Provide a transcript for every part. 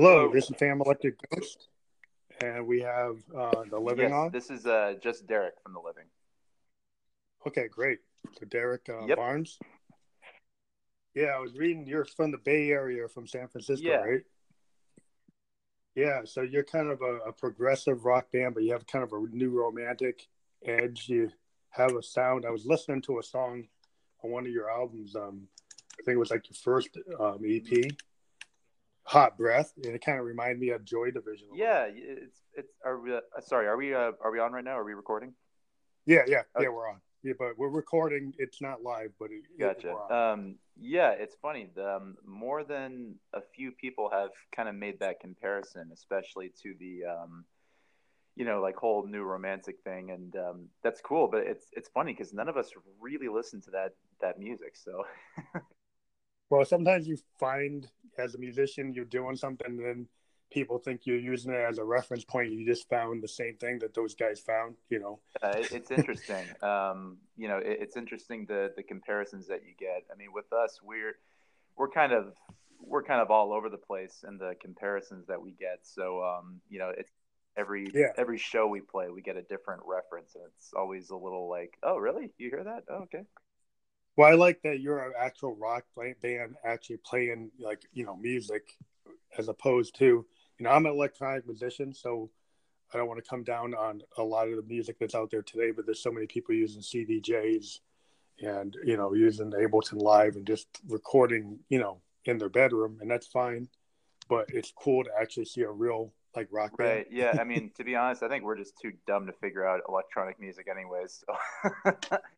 Hello, this is Fam Electric Ghost, and we have uh, the living yes, on. This is uh, just Derek from the living. Okay, great. So Derek uh, Yep. Barnes. Yeah, I was reading you're from the Bay Area, from San Francisco, Yeah. right? Yeah, so you're kind of a, a progressive rock band, but you have kind of a new romantic edge. You have a sound. I was listening to a song on one of your albums. Um, I think it was like your first um, EP, Hot Breath, and it kind of reminded me of Joy Division. Yeah, it's it's. Are we? Uh, sorry, are we? Uh, are we on right now? Are we recording? Yeah, yeah, Okay. yeah. We're on. Yeah, but we're recording. It's not live, but it, Gotcha. Um, yeah, it's funny. The, um, more than a few people have kind of made that comparison, especially to the, um, you know, like whole new romantic thing, and um, that's cool. But it's it's funny because none of us really listen to that that music. So well, sometimes you find as a musician you're doing something, and then people think you're using it as a reference point. You just found the same thing that those guys found. You know. uh, it's interesting. um, you know, it, it's interesting the the comparisons that you get. I mean, with us, we're we're kind of we're kind of all over the place in the comparisons that we get. So, um, you know, it's every Yeah. every show we play, we get a different reference, and it's always a little like, oh, really? You hear that? Oh, okay. Well, I like that you're an actual rock band actually playing like you know music, as opposed to you know I'm an electronic musician, so I don't want to come down on a lot of the music that's out there today. But there's so many people using CDJs and you know using Ableton Live and just recording you know in their bedroom, and that's fine. But it's cool to actually see a real like rock band. Right. Yeah. I mean, to be honest, I think we're just too dumb to figure out electronic music, anyways. So.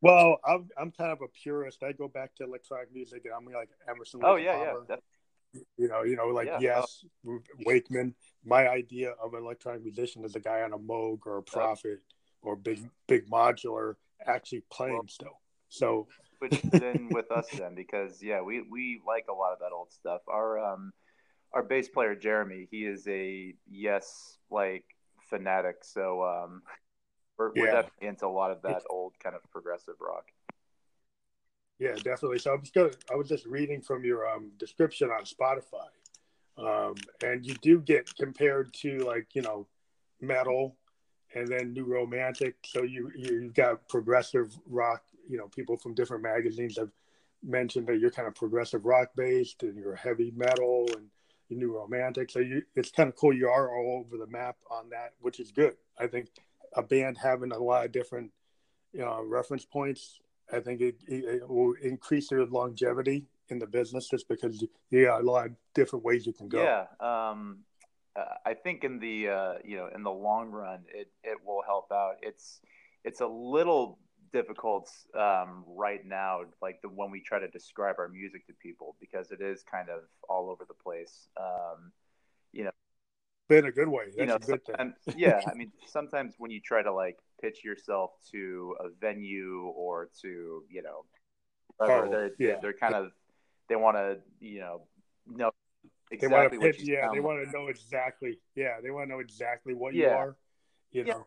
Well, I'm I'm kind of a purist. I go back to electronic music, and I'm like Emerson. oh Lake and yeah, yeah. Palmer. Def- you know, you know, like Yeah. yes, Wakeman. My idea of an electronic musician is a guy on a Moog or a Prophet or big big modular actually playing Well- still. So which is in with us then because yeah we we like a lot of that old stuff our um our bass player jeremy he is a yes like fanatic so um we're, we're definitely into a lot of that old kind of progressive rock yeah, definitely. So I'm just gonna, I was just reading from your um, description on Spotify, um, and you do get compared to like you know metal and then new romantic. So you you've got progressive rock. You know, people from different magazines have mentioned that you're kind of progressive rock based, and you're heavy metal and you're new romantic. So you, it's kind of cool. You are all over the map on that, which is good. I think a band having a lot of different you know, reference points. I think it, it, will increase their longevity in the business just because you got a lot of different ways you can go. yeah um uh, i think in the uh you know in the long run it it will help out it's it's a little difficult um right now like the when we try to describe our music to people because it is kind of all over the place um in a good way. That's you know, a good thing. yeah. I mean, sometimes when you try to like pitch yourself to a venue or to you know, whatever, Oh, they're yeah. they're kind of they want to you know know They exactly what pitch, yeah. They want to know exactly, yeah. They want to know exactly what you are, you Yeah. know,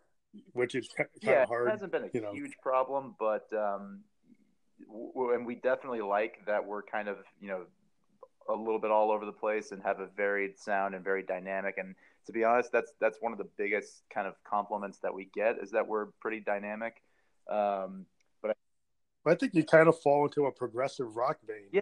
which is kind yeah, of hard. it hasn't been a you know. huge problem, but um, w- and we definitely like that we're kind of you know a little bit all over the place and have a varied sound and very dynamic. And to be honest, that's that's one of the biggest kind of compliments that we get is that we're pretty dynamic. Um, but I think you kind of fall into a progressive rock vein. Yeah.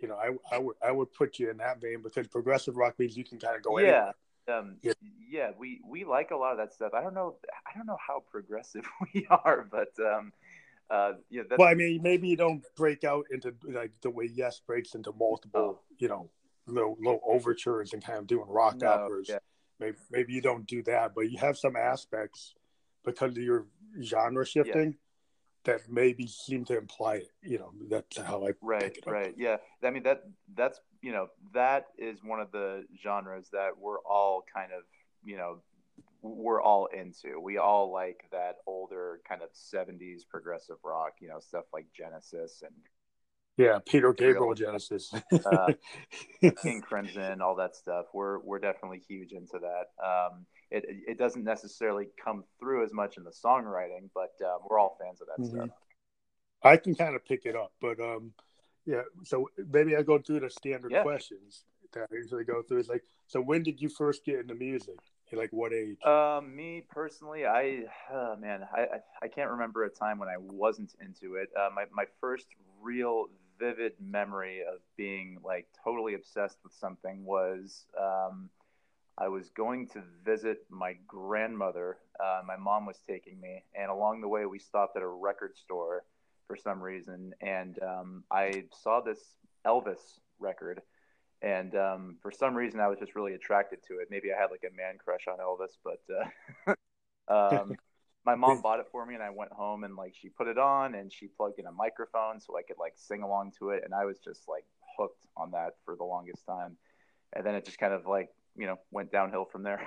You know, I, I would I would put you in that vein because progressive rock means you can kind of go yeah. Um, Yeah. yeah, we, we like a lot of that stuff. I don't know, I don't know how progressive we are, but um, uh, yeah, Well, I mean, maybe you don't break out into like the way Yes breaks into multiple, Oh. you know, little, little overtures and kind of doing rock No, operas. yeah. Maybe, maybe you don't do that, but you have some aspects because of your genre shifting that maybe seem to imply it. You know, that's how I right pick it up. right yeah i mean that that's you know that is one of the genres that we're all kind of you know we're all into we all like that older kind of 70s progressive rock you know stuff like genesis and Yeah, Peter Gabriel Genesis. Uh, king crimson all that stuff we're we're definitely huge into that um it it doesn't necessarily come through as much in the songwriting but um, we're all fans of that Mhm. stuff I can kind of pick it up, but um, yeah. So maybe I go through the standard Yeah. questions. that I usually go through. Is like, so when did you first get into music? Like what age? Um, me personally, I uh, man, I, I can't remember a time when I wasn't into it. Uh, my my first real vivid memory of being like totally obsessed with something was um, I was going to visit my grandmother. Uh, my mom was taking me, and along the way, we stopped at a record store for some reason, and um, I saw this Elvis record and um, for some reason I was just really attracted to it. Maybe I had like a man crush on Elvis, but uh, um, my mom bought it for me, and I went home and like she put it on and she plugged in a microphone so I could like sing along to it, and I was just like hooked on that for the longest time, and then it just kind of like you know went downhill from there.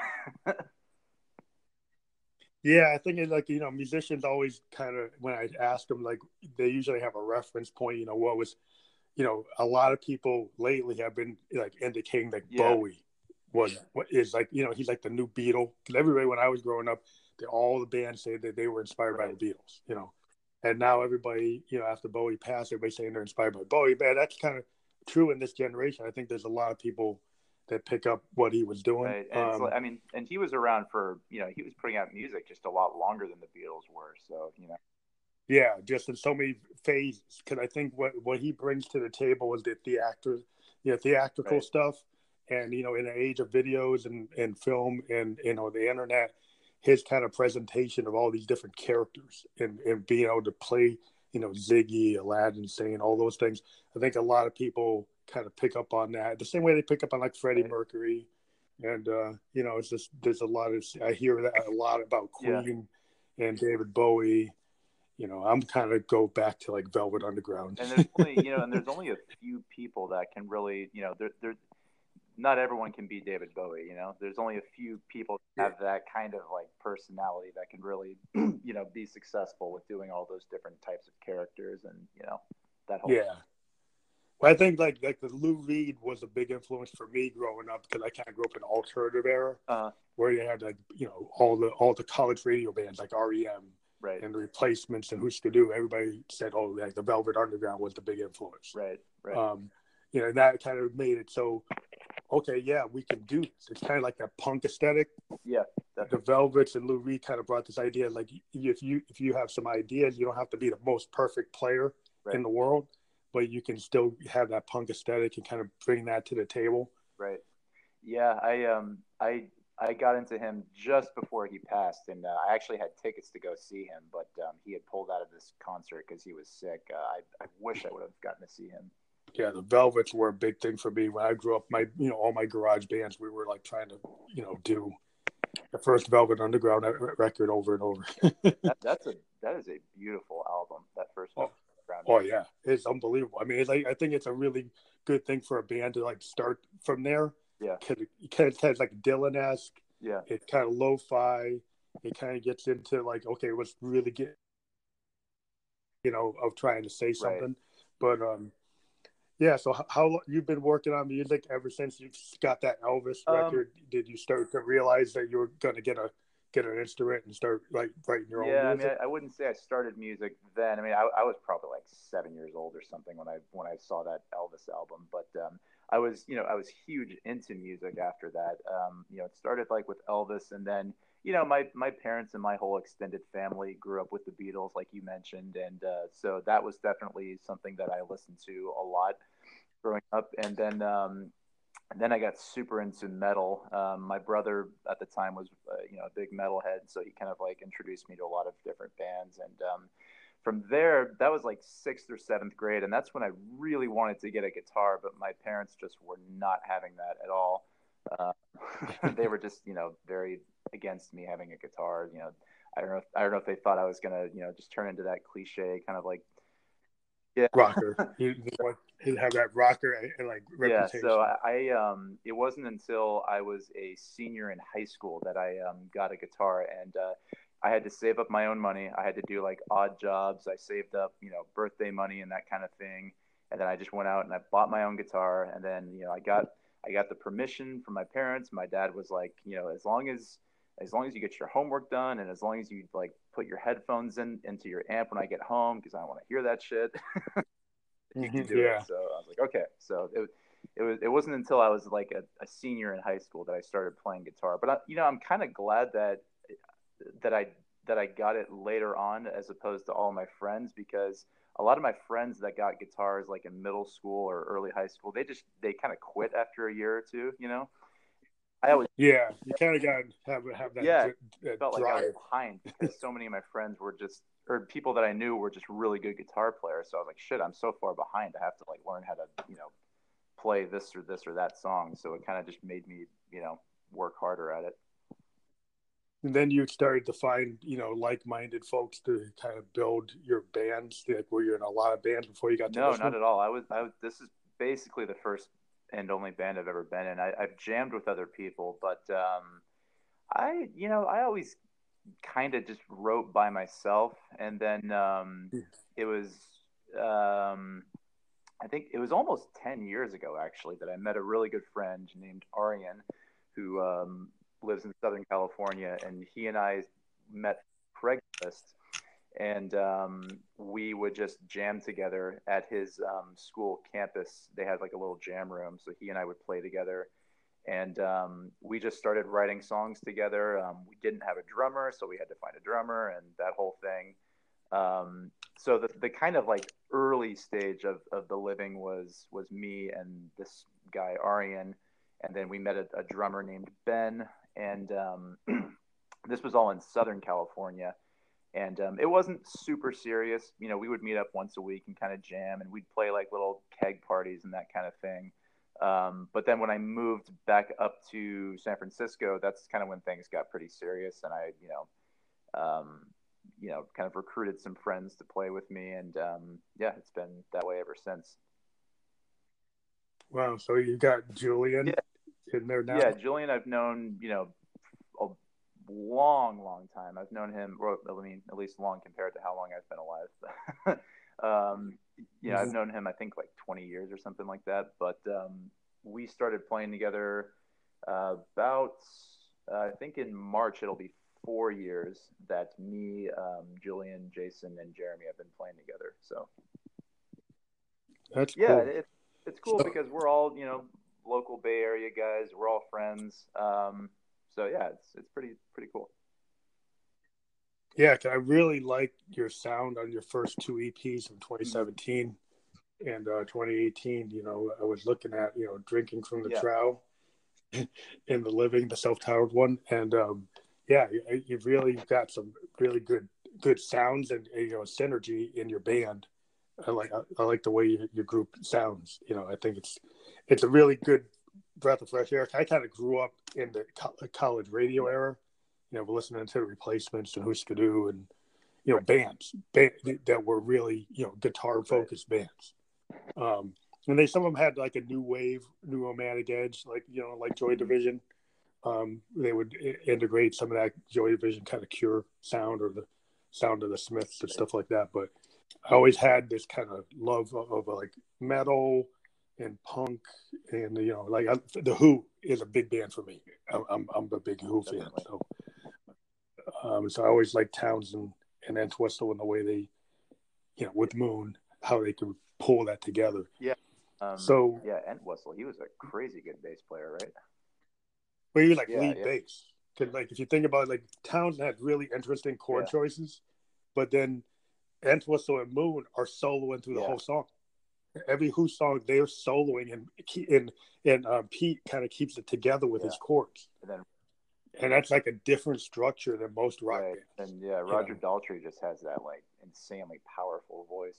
yeah, I think it, like you know musicians always kind of when I ask them like they usually have a reference point. You know what was you know, a lot of people lately have been like indicating that yeah. Bowie was what is like, you know, he's like the new Beatle. Because everybody, when I was growing up, all the bands say that they were inspired by the Beatles, you know. And now everybody, you know, after Bowie passed, everybody's saying they're inspired by Bowie. Man, that's kind of true in this generation. I think there's a lot of people that pick up what he was doing. Right. And um, I mean, and he was around for, you know, he was putting out music just a lot longer than the Beatles were. So, you know. Yeah, just in so many phases. Because I think what what he brings to the table is the theater, you know, theatrical right. stuff, and you know, in the age of videos and and film and you know the internet, his kind of presentation of all these different characters and and being able to play, you know, Ziggy, Aladdin, Sane all those things. I think a lot of people kind of pick up on that the same way they pick up on like Freddie. Mercury, and uh, you know, it's just there's a lot of I hear that a lot about Queen yeah. and David Bowie you know, I'm kind of go back to like Velvet Underground. and there's only, you know, and there's only a few people that can really, you know, there, there, not everyone can be David Bowie. You know, there's only a few people that have that kind of like personality that can really, you know, be successful with doing all those different types of characters and you know that whole. Yeah. Well, I think like like the Lou Reed was a big influence for me growing up because I kind of grew up in alternative era uh-huh. where you had like you know all the all the college radio bands like REM right. and the replacements and Husker Du. everybody said, oh, like the Velvet Underground was the big influence. Right, right. Um, you know, and that kind of made it so, okay, yeah, we can do this. It's kind of like that punk aesthetic. Yeah. Definitely. The Velvets and Lou Reed kind of brought this idea, like if you if you have some ideas, you don't have to be the most perfect player right. in the world, but you can still have that punk aesthetic and kind of bring that to the table. Right. Yeah, I um I I got into him just before he passed, and uh, I actually had tickets to go see him, but um, he had pulled out of this concert because he was sick. Uh, I, I wish I would have gotten to see him. Yeah, the Velvets were a big thing for me when I grew up. My, you know, all my garage bands, we were like trying to, you know, do the first Velvet Underground record over and over. that, that's a that is a beautiful album. That first oh, Oh yeah, it's unbelievable. I mean, it's like I think it's a really good thing for a band to like start from there yeah. Kind of, kind of like Dylan esque. Yeah. It's kind of lo fi. It kind of gets into like, okay, let's really get, you know, of trying to say something. Right. But, um, yeah. So how, how you've been working on music ever since you got that Elvis um, record? Did you start to realize that you were going to get a get an instrument and start like writing your yeah, own music? Yeah, I mean, I, I, wouldn't say I started music then. I mean, I, I, was probably like seven years old or something when I when I saw that Elvis album. But um, I was, you know, I was huge into music after that. Um, you know, it started like with Elvis, and then, you know, my my parents and my whole extended family grew up with the Beatles, like you mentioned, and uh, so that was definitely something that I listened to a lot growing up. And then, um, and then I got super into metal. Um, my brother at the time was, uh, you know, a big metalhead, so he kind of like introduced me to a lot of different bands, and um, from there, that was like sixth or seventh grade, and that's when I really wanted to get a guitar, but my parents just were not having that at all. Uh, they were just, you know, very against me having a guitar. You know, I don't know. If, I don't know if they thought I was gonna, you know, just turn into that cliche kind of like, yeah, rocker. he, he have that rocker and like reputation. Yeah. So I, I, um, it wasn't until I was a senior in high school that I um got a guitar, and uh, I had to save up my own money. I had to do like odd jobs. I saved up, you know, birthday money and that kind of thing. And then I just went out and I bought my own guitar. And then, you know, I got I got the permission from my parents. My dad was like, you know, as long as as long as you get your homework done and as long as you like put your headphones in into your amp when I get home because I don't want to hear that shit. you mm-hmm. can do yeah. it. So I was like, okay. So it, it was it wasn't until I was like a, a senior in high school that I started playing guitar. But I, you know, I'm kind of glad that that I that I got it later on as opposed to all my friends because a lot of my friends that got guitars like in middle school or early high school, they just they kind of quit after a year or two, you know. I always yeah, you kind of got to have have that. Yeah, that felt drive. like I was behind because so many of my friends were just or people that I knew were just really good guitar players. So I was like, shit, I'm so far behind. I have to like learn how to you know play this or this or that song. So it kind of just made me you know work harder at it. And then you started to find, you know, like-minded folks to kind of build your bands. Like, were you in a lot of bands before you got to? No, not at all. I was. I was. This is basically the first and only band I've ever been in. I, have jammed with other people, but um, I, you know, I always kind of just wrote by myself, and then um, it was, um, I think it was almost ten years ago actually that I met a really good friend named Arian, who um, lives in Southern California, and he and I met Craigslist, and um, we would just jam together at his um, school campus. They had like a little jam room, so he and I would play together, and um, we just started writing songs together. Um, we didn't have a drummer, so we had to find a drummer, and that whole thing. Um, so the, the kind of like early stage of, of the living was was me and this guy Arian, and then we met a, a drummer named Ben and um, this was all in Southern California. And um, it wasn't super serious. You know, we would meet up once a week and kind of jam, and we'd play like little keg parties and that kind of thing. Um, but then when I moved back up to San Francisco, that's kind of when things got pretty serious, and I, you know, um, you know, kind of recruited some friends to play with me, and um, yeah, it's been that way ever since. Wow! So you got Julian. Yeah in there now? Yeah, Julian, I've known you know a long, long time. I've known him. Well, I mean, at least long compared to how long I've been alive. um, yeah, I've mm-hmm. known him. I think like 20 years or something like that. But um, we started playing together uh, about uh, I think in March it'll be four years that me, um, Julian, Jason, and Jeremy have been playing together. So that's yeah, cool. it, it's cool so, because we're all you know local Bay Area guys. We're all friends. Um, so yeah, it's it's pretty pretty cool. Yeah, I really like your sound on your first two EPs from 2017 and uh, 2018. You know, I was looking at you know drinking from the yeah. trough in the living, the self-titled one, and um, yeah, you, you've really got some really good good sounds and you know synergy in your band. I like I, I like the way your, your group sounds. You know, I think it's it's a really good breath of fresh air. I kind of grew up in the college radio era, you know, listening to the replacements and Husker Du and, you know, bands, band, that were really, you know, guitar focused bands. Um, and they, some of them had like a new wave, new romantic edge, like, you know, like Joy mm-hmm. Division. Um, they would integrate some of that Joy Division kind of cure sound or the sound of the Smiths and stuff like that. But I always had this kind of love of, of like metal, and punk and you know like I, the Who is a big band for me. I'm I'm a big Who fan, so um, so I always like Townshend and Entwistle and the way they, you know, with Moon, how they could pull that together. Yeah. Um, so yeah, Entwistle, he was a crazy good bass player, right? Well, you like yeah, lead yeah. bass. Cause like if you think about it, like Townshend had really interesting chord yeah. choices, but then Entwistle and Moon are soloing through the whole song every Who song they're soloing and and and um, Pete kind of keeps it together with his chords. And, then, and that's like a different structure than most rock right. bands. And yeah, Roger you know? Daltrey just has that like insanely powerful voice.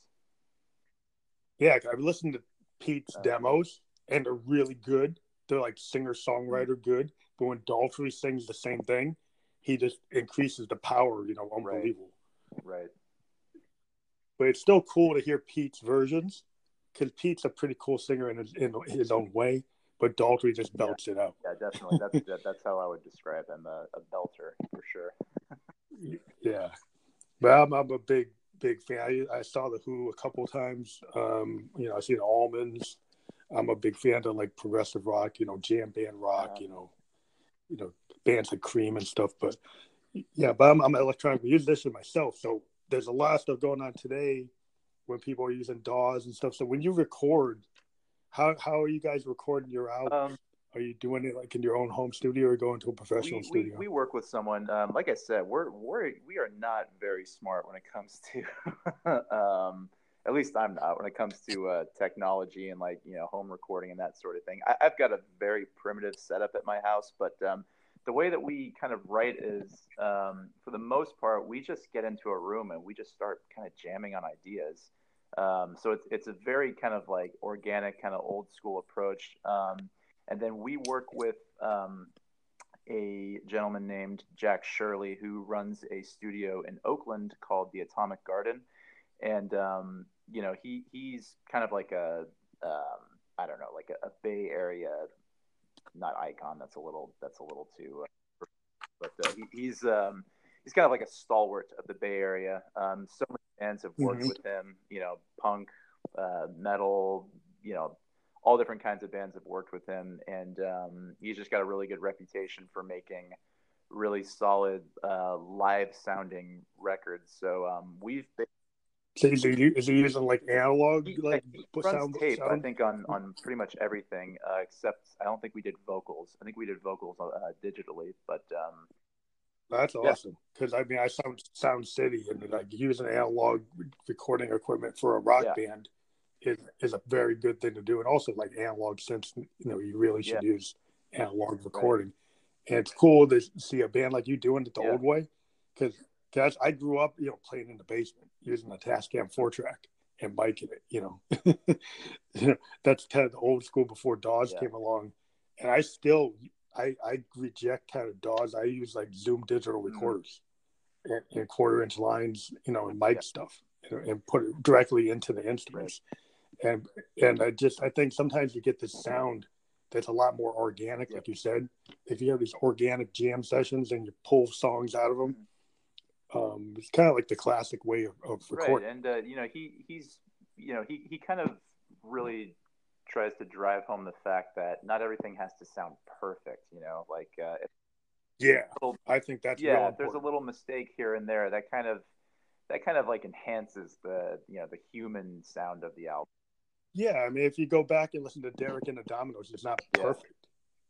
Yeah, I've listened to Pete's uh, demos and they're really good. They're like singer songwriter good. But when Daltrey sings the same thing, he just increases the power. You know, unbelievable. Right. right. But it's still cool to hear Pete's versions because Pete's a pretty cool singer in his, in his own way, but Daltrey just belts yeah. it out. Yeah, definitely. That's that, that's how I would describe him a, a belter for sure. yeah, but I'm, I'm, a big big fan. I, I, saw the Who a couple times. Um, you know, I see the Allmans. I'm a big fan of like progressive rock. You know, jam band rock. Yeah. You know, you know bands like Cream and stuff. But yeah, but I'm, I'm an electronic musician myself, so there's a lot of stuff going on today when people are using DAWs and stuff. So when you record, how how are you guys recording your albums? Um, are you doing it like in your own home studio or going to a professional we, studio? We, we work with someone. Um, like I said, we're we're we are not very smart when it comes to. um, at least I'm not when it comes to uh, technology and like you know home recording and that sort of thing. I, have got a very primitive setup at my house, but um, the way that we kind of write is, um, for the most part, we just get into a room and we just start kind of jamming on ideas. Um, so it's it's a very kind of like organic, kind of old school approach. Um, and then we work with um, a gentleman named Jack Shirley who runs a studio in Oakland called the Atomic Garden, and um, you know he he's kind of like a um, I don't know like a, a, Bay Area not icon that's a little that's a little too uh, but uh, he, he's um, he's kind of like a stalwart of the Bay Area. So many bands have worked mm-hmm. with him, you know, punk, uh, metal, you know, all different kinds of bands have worked with him, and um, he's just got a really good reputation for making really solid uh, live sounding records. So um, we've been. So is he, is he using like analog like he sound, tape? Sound? I think on on pretty much everything uh, except I don't think we did vocals. I think we did vocals uh, digitally, but um, that's awesome because yeah. I mean I sound Sound City and like using analog recording equipment for a rock yeah. band is, is a very good thing to do. And also like analog since you know, you really should yeah. use analog recording. And it's cool to see a band like you doing it the old way. Cause, cause I grew up, you know, playing in the basement using a Tascam four track and biking it, you know, you know, that's kind of the old school before DAWs came along. And I still, I, I reject kind of DAWs. I use like Zoom digital mm-hmm. recorders mm-hmm. and, and, quarter inch lines, you know, and mic stuff and, and, put it directly into the instruments. And and I just I think sometimes you get this sound that's a lot more organic, like you said. If you have these organic jam sessions and you pull songs out of them, um, it's kind of like the classic way of, of recording. Right, and uh, you know he he's you know he he kind of really tries to drive home the fact that not everything has to sound perfect. You know, like uh, yeah, little, I think that's yeah. If there's a little mistake here and there, that kind of that kind of like enhances the you know the human sound of the album. Yeah, I mean, if you go back and listen to Derek and the Dominos, it's not perfect.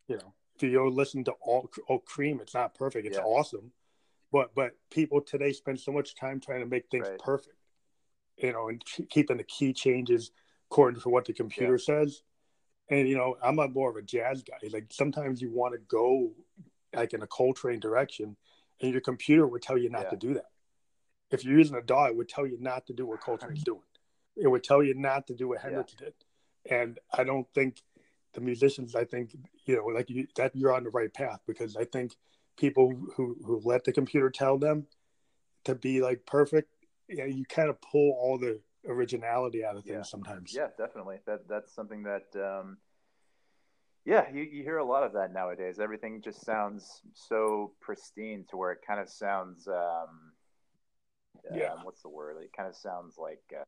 Yeah. You know, if you go listen to all, all Cream, it's not perfect. It's yeah. awesome, but but people today spend so much time trying to make things right. perfect. You know, and keeping the key changes according to what the computer yeah. says. And you know, I'm a more of a jazz guy. Like sometimes you want to go like in a Coltrane direction, and your computer would tell you not yeah. to do that. If you're using a DAW, it would tell you not to do what Coltrane's doing it would tell you not to do what Hendrix yeah. did. And I don't think the musicians, I think, you know, like you, that you're on the right path because I think people who, who let the computer tell them to be like perfect, you, know, you kind of pull all the originality out of things yeah. sometimes. Yeah, definitely. That that's something that, um, yeah, you, you hear a lot of that nowadays. Everything just sounds so pristine to where it kind of sounds, um, yeah. Um, what's the word? It kind of sounds like, uh,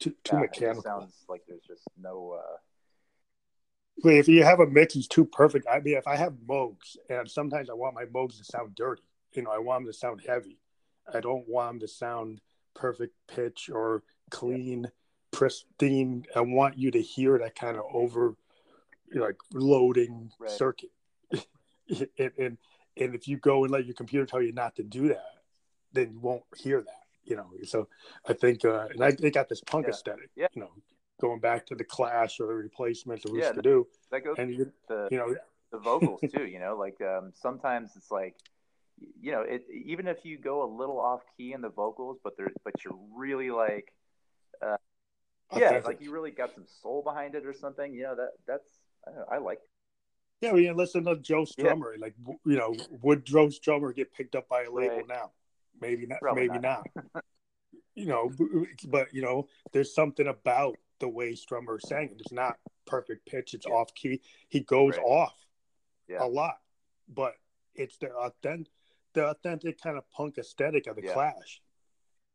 too, too yeah, mechanical. sounds like there's just no. Uh... if you have a mix, it's too perfect. I mean, if I have Moogs, and sometimes I want my Moogs to sound dirty. You know, I want them to sound heavy. I don't want them to sound perfect pitch or clean, pristine. I want you to hear that kind of over, like loading right. circuit. and, and and if you go and let your computer tell you not to do that, then you won't hear that you know. So I think, uh, and I, they got this punk yeah. aesthetic, yeah. you know, going back to the Clash or the Replacements or yeah, to do. That goes and you, the, you know the vocals too. You know, like um, sometimes it's like you know, it, even if you go a little off key in the vocals, but they're but you're really like, uh, yeah, like you really got some soul behind it or something. You know that that's I, know, I like. Yeah, we listen to Joe Strummer. Yeah. Like you know, would Joe Strummer get picked up by a label right. now? maybe not Probably maybe not, not. you know but you know there's something about the way strummer sang it's not perfect pitch it's yeah. off key he goes right. off yeah. a lot but it's the authentic the authentic kind of punk aesthetic of the clash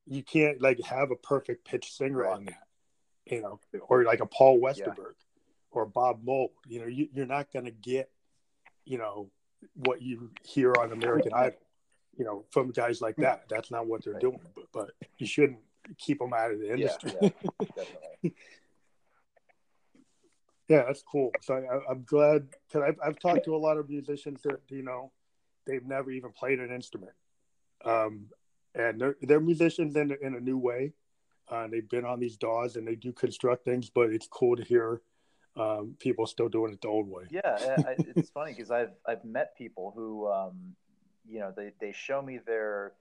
you can't like have a perfect pitch singer right. on that you know or like a paul westerberg or bob mould you know you, you're not going to get you know what you hear on american idol you know, from guys like that. That's not what they're right. doing. But, but, you shouldn't keep them out of the industry. Yeah, yeah, Yeah, that's cool. So I, am glad because I've, I've talked to a lot of musicians that you know they've never even played an instrument, um, and they're they're musicians in in a new way. Uh, they've been on these DAWs and they do construct things, but it's cool to hear um, people still doing it the old way. Yeah, it's funny because I've I've met people who, um, you know, they they show me their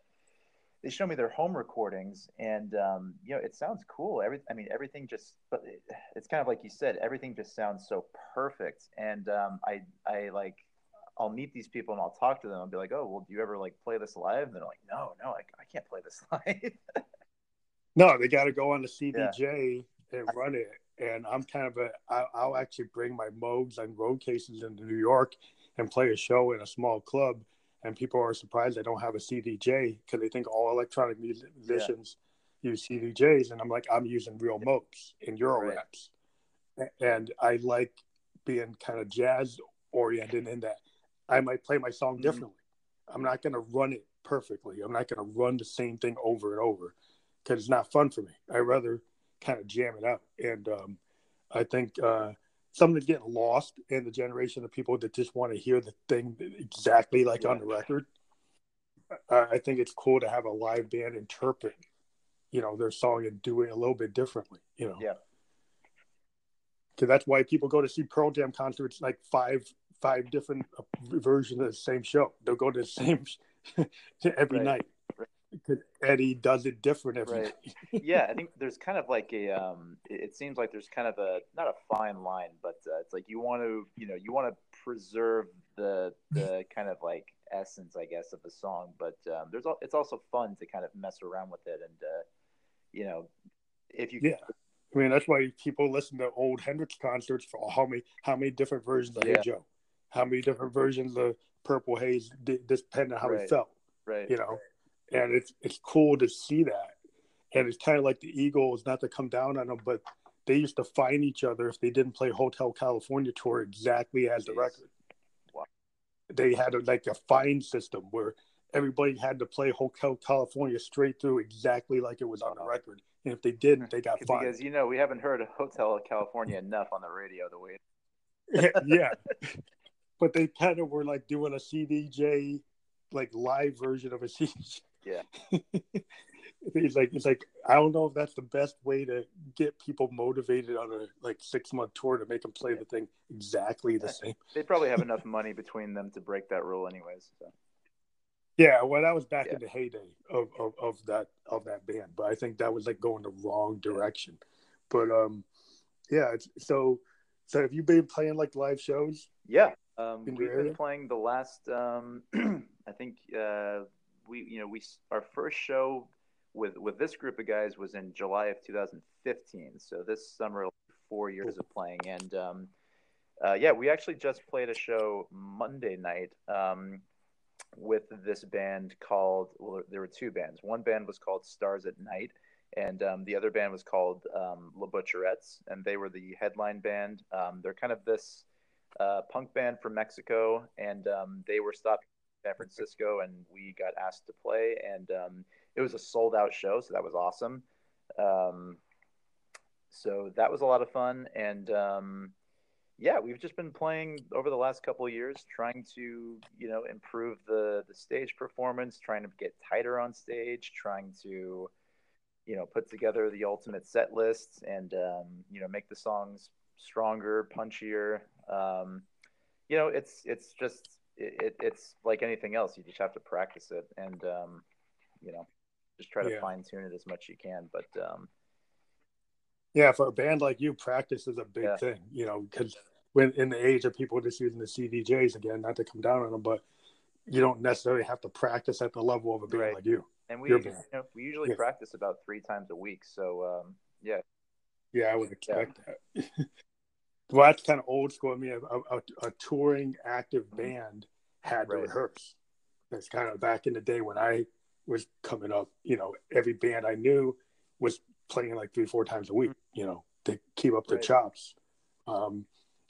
they show me their home recordings, and um, you know, it sounds cool. Every I mean, everything just, but it, it's kind of like you said, everything just sounds so perfect. And um, I I like I'll meet these people and I'll talk to them. I'll be like, oh, well, do you ever like play this live? And they're like, no, no, I, I can't play this live. no, they got to go on the CDJ yeah. and run it and I'm kind of a I, I'll actually bring my Moogs and road cases into New York and play a show in a small club, and people are surprised I don't have a CDJ because they think all electronic musicians yeah. use CDJs, and I'm like I'm using real Moogs in Euro right. and I like being kind of jazz oriented in that I might play my song mm-hmm. differently. I'm not going to run it perfectly. I'm not going to run the same thing over and over because it's not fun for me. I rather kind of jam it out. And um, I think uh, something's getting lost in the generation of people that just want to hear the thing exactly like yeah. on the record. Uh, I think it's cool to have a live band interpret, you know, their song and do it a little bit differently. You know. Yeah. Because that's why people go to see Pearl Jam concerts like five five different uh, versions of the same show. They'll go to the same every right. night because Eddie does it different every right. yeah, I think there's kind of like a. Um, it seems like there's kind of a not a fine line, but uh, it's like you want to, you know, you want to preserve the the kind of like essence, I guess, of the song, but um, there's it's also fun to kind of mess around with it, and uh, you know, if you yeah. I mean, that's why people listen to old Hendrix concerts for how many how many different versions of yeah. Hey Joe, how many different versions of Purple Haze, depending on how right. he felt. Right. You know, and it's it's cool to see that. And it's kind of like the Eagles, not to come down on them, but they used to find each other if they didn't play Hotel California tour exactly as the record. Wow. They had a, like a fine system where everybody had to play Hotel California straight through exactly like it was on the uh-huh. record. And if they didn't, hmm. they got fined. Because you know we haven't heard Hotel California enough on the radio the way. yeah, but they kind of were like doing a CDJ like live version of a CDJ yeah. it's like it's like I don't know if that's the best way to get people motivated on a like six month tour to make them play the thing exactly the same. They probably have enough money between them to break that rule, anyways. So. Yeah, well, that was back yeah. in the heyday of, of, of that of that band, but I think that was like going the wrong direction. But um, yeah. so so have you been playing like live shows? Yeah, um, we've been playing the last um, I think uh, we you know we our first show with with this group of guys was in July of 2015. So this summer, four years of playing, and um, uh, yeah, we actually just played a show Monday night um, with this band called. Well, there were two bands. One band was called Stars at Night, and um, the other band was called um, Le Butcherettes, and they were the headline band. Um, they're kind of this uh, punk band from Mexico, and um, they were stopping in San Francisco, and we got asked to play, and um, it was a sold out show, so that was awesome. Um, so that was a lot of fun, and um, yeah, we've just been playing over the last couple years, trying to you know improve the the stage performance, trying to get tighter on stage, trying to you know put together the ultimate set lists, and um, you know make the songs stronger, punchier. Um, you know, it's it's just it, it's like anything else. You just have to practice it and, um, you know, just try to yeah. fine tune it as much as you can. But, um, yeah, for a band like you, practice is a big yeah. thing, you know, because when in the age of people just using the CDJs again, not to come down on them, but you don't necessarily have to practice at the level of a band right. like you. And we, you know, we usually yeah. practice about three times a week. So, um, yeah. Yeah, I would expect that. well, that's kind of old school. I mean, a, a, a touring active mm-hmm. band had to right. rehearse. That's kind of back in the day when I was coming up. You know, every band I knew was playing like three, four times a week. You know, to keep up their right. chops, um,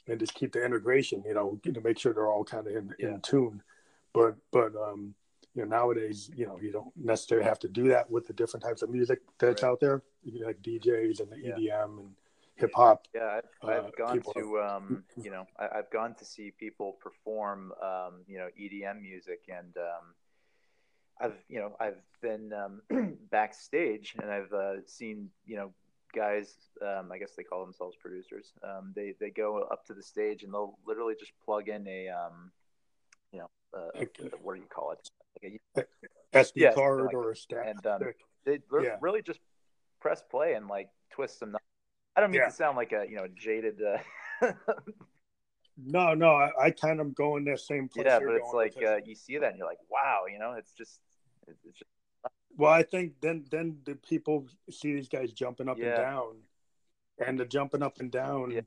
and just keep the integration. You know, to make sure they're all kind of in, yeah. in tune. But but um, you know, nowadays, you know, you don't necessarily have to do that with the different types of music that's right. out there. You know, like DJs and the EDM and hip hop. Yeah, I've, I've uh, gone to um, you know I, have gone to see people perform um, you know EDM music, and um, I've you know I've been um, backstage and I've uh, seen you know guys um, I guess they call themselves producers. Um, they they go up to the stage and they'll literally just plug in a you know uh, what do you call it? Like a, SD yeah, card like, or a stack. And they yeah. really just press play and like twist some. I don't mean yeah. to sound like a you know jaded. Uh... no, no, I, I, kind of go in that same place. Yeah, but it's like uh, you see that and you're like, wow, you know, it's just, it's just. Well, I think then then the people see these guys jumping up yeah. and down, and the jumping up and down. Yeah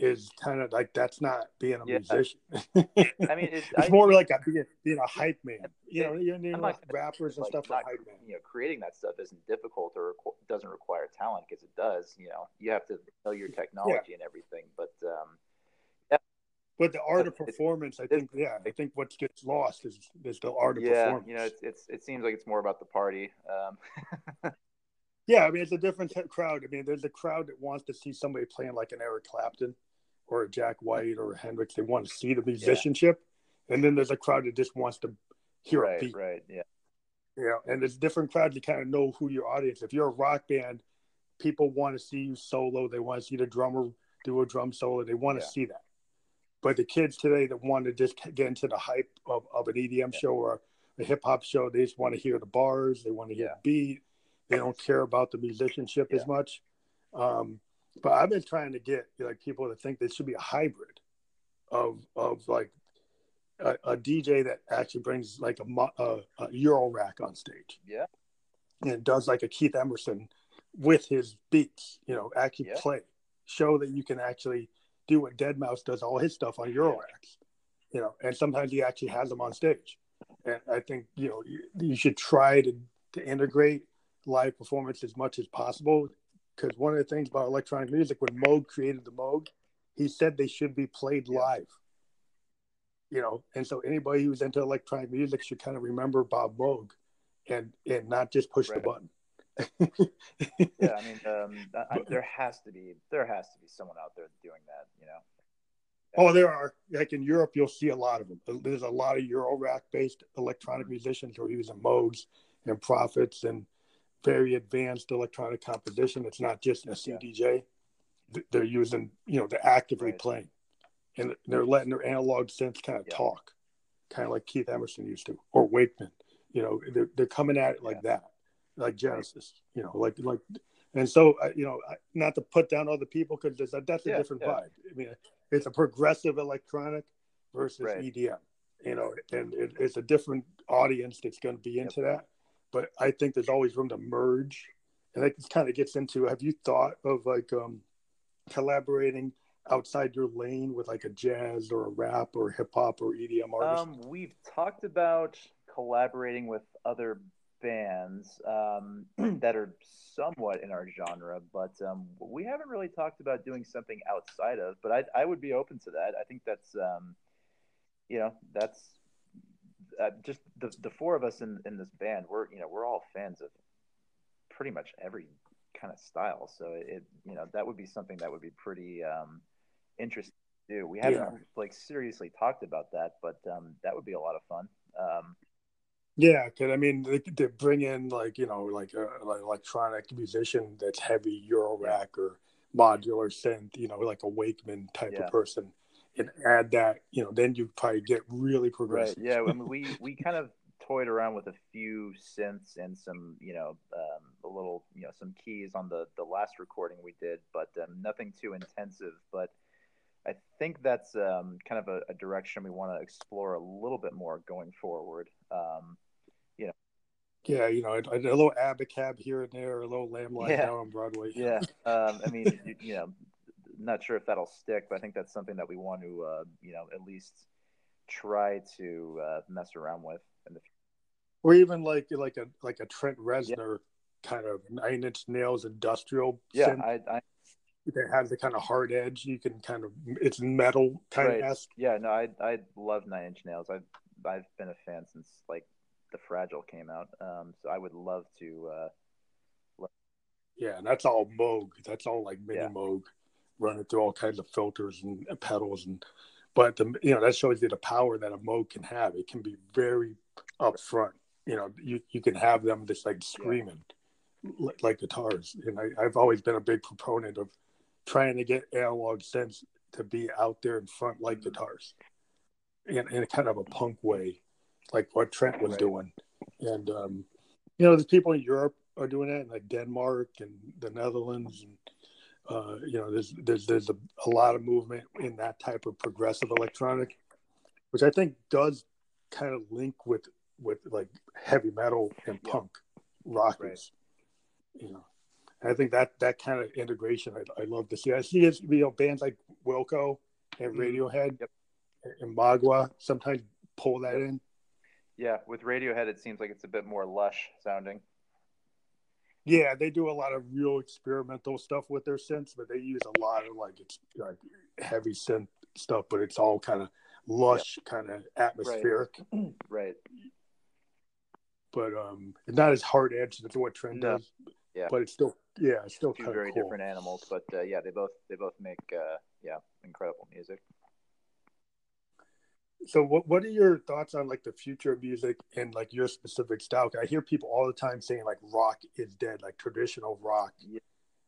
is kind of like that's not being a yeah. musician. I mean, it's, it's I, more like a, being, being a hype man. You know, you know, like rappers and like, stuff not, hype man. You know, creating that stuff isn't difficult or doesn't require talent because it does. You know, you have to know your technology yeah. and everything. But um, yeah. But the art of performance, I think, yeah, I think what gets lost is is the art of yeah, performance. you know, it's, it's it seems like it's more about the party. Um, yeah, I mean, it's a different crowd. I mean, there's a crowd that wants to see somebody playing like an Eric Clapton or a Jack White or a Hendrix. They want to see the musicianship, yeah. and then there's a crowd that just wants to hear right, a beat. Right. Yeah. Yeah, and there's different crowds. You kind of know who your audience. If you're a rock band, people want to see you solo. They want to see the drummer do a drum solo. They want to yeah. see that. But the kids today that want to just get into the hype of, of an EDM yeah. show or a hip hop show, they just want to hear the bars. They want to hear the beat. They don't care about the musicianship as much. Um, but I've been trying to get like people to think there should be a hybrid of of like a, a DJ that actually brings like a, a, a Eurorack on stage. Yeah. And does like a Keith Emerson with his beats, you know, actually yeah. play, show that you can actually do what Deadmau5 does all his stuff on Euroracks, you know, and sometimes he actually has them on stage. And I think, you know, you, you should try to, to integrate live performance as much as possible because one of the things about electronic music, when Moog created the Moog, he said they should be played yeah. live. You know, and so anybody who's into electronic music should kind of remember Bob Moog, and and not just push right. the button. yeah, I mean, um, I, there has to be there has to be someone out there doing that. You know. Oh, there are. Like in Europe, you'll see a lot of them. There's a lot of Eurorack based electronic mm-hmm. musicians who are using Moogs and Prophets and very advanced electronic composition. It's not just a CDJ. Yeah. They're using, you know, they're actively right. playing, and they're letting their analog synths kind of yeah. talk, kind of like Keith Emerson used to, or Wakeman. You know, they're they're coming at it like yeah. that, like Genesis. You know, like like, and so you know, not to put down other people because that's a different vibe. I mean, it's a progressive electronic versus right. EDM. You know, and it, it's a different audience that's going to be into that but I think there's always room to merge. And it kind of gets into have you thought of like um, collaborating outside your lane with like a jazz or a rap or hip hop or EDM artist? Um, we've talked about collaborating with other bands um, that are somewhat in our genre, but um, we haven't really talked about doing something outside of. But I, I would be open to that. I think that's, um, you know, that's uh, just the the four of us in in this band, we're you know we're all fans of pretty much every kind of style. So it you know that would be something that would be pretty um, interesting to do. We haven't yeah. like seriously talked about that, but um, that would be a lot of fun. Um, yeah, because I mean, they, they, bring in like you know like a uh, like electronic musician that's heavy Eurorack or modular synth, you know, like a Wakeman type yeah. of person and add that, you know, then you probably get really progressive. Right. Yeah. I mean, we we kind of toyed around with a few synths and some, you know, um, a little, you know, some keys on the the last recording we did, but um, nothing too intensive. But I think that's um, kind of a, a, direction we want to explore a little bit more going forward. Um, you know. Yeah, you know, a, a little Abacab here and there, a little Lamb Lies yeah. down on Broadway. Yeah, um, I mean, you, you know, not sure if that'll stick, but I think that's something that we want to, uh, you know, at least try to uh, mess around with in the future. Or even like like a like a Trent Reznor yeah. kind of nine inch nails industrial. Yeah, I, I that has the kind of hard edge. You can kind of it's metal kind right. of esque. Yeah, no, I I love Nine Inch Nails. I've I've been a fan since like the Fragile came out. Um, so I would love to. Uh, yeah, and that's all Moog. That's all like mini yeah. Moog. Running through all kinds of filters and pedals and but the you know that shows you the power that a Moog can have. It can be very upfront. You know, you you can have them just like screaming yeah. like guitars. And I, I've always been a big proponent of trying to get analog synths to be out there in front like mm-hmm. guitars, in in a kind of a punk way, like what Trent was right. doing. And um, you know, there's people in Europe are doing that, like Denmark and the Netherlands, and uh, you know, there's there's there's a, a lot of movement in that type of progressive electronic, which I think does kind of link with with like heavy metal and punk rockers. Right. You know, and I think that that kind of integration I, I love to see. I see it, you know bands like Wilco and mm-hmm. Radiohead yep. and Mogwai sometimes pull that in. Yeah, with Radiohead, it seems like it's a bit more lush sounding. Yeah, they do a lot of real experimental stuff with their synths, but they use a lot of like it's like heavy synth stuff, but it's all kind of lush, kind of atmospheric. Right. right. But um, it's not as hard edged as what Trent no. does. Yeah. But it's still yeah, it's still two very cool. different animals. But uh, yeah, they both they both make uh, yeah incredible music so what what are your thoughts on like the future of music and like your specific style? I hear people all the time saying like rock is dead, like traditional rock, yeah.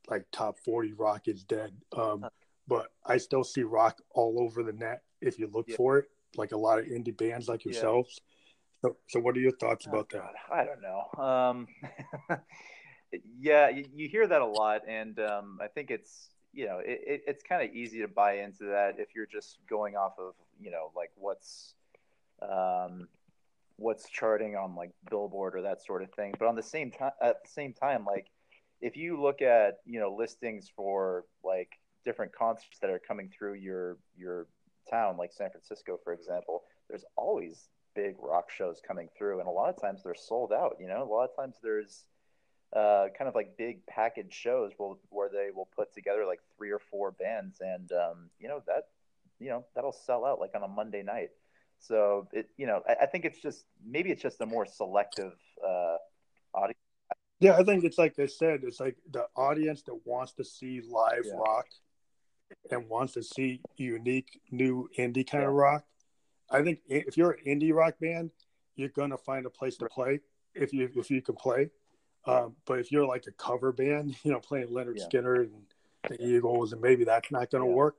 like top forty rock is dead. Um, but I still see rock all over the net if you look yeah. for it, like a lot of indie bands like yourselves. Yeah. So, so what are your thoughts oh, about God. that? I don't know. Um, yeah, you, you, hear that a lot, and um, I think it's you know, it, it, it's kind of easy to buy into that if you're just going off of, you know, like what's, um, what's charting on like Billboard or that sort of thing. But on the same time, at the same time, like if you look at, you know, listings for like different concerts that are coming through your, your town, like San Francisco, for example, there's always big rock shows coming through. And a lot of times they're sold out, you know, a lot of times there's, uh, kind of like big package shows will, where they will put together like three or four bands, and um, you know that you know that'll sell out like on a Monday night. So it you know I, I think it's just maybe it's just a more selective uh, audience. Yeah, I think it's like I said, it's like the audience that wants to see live yeah. rock and wants to see unique, new indie kind yeah. of rock. I think if you're an indie rock band, you're gonna find a place to play if you if you can play. Um, but if you're like a cover band, you know, playing Lynyrd yeah. Skynyrd and the Eagles, and maybe that's not going to yeah. work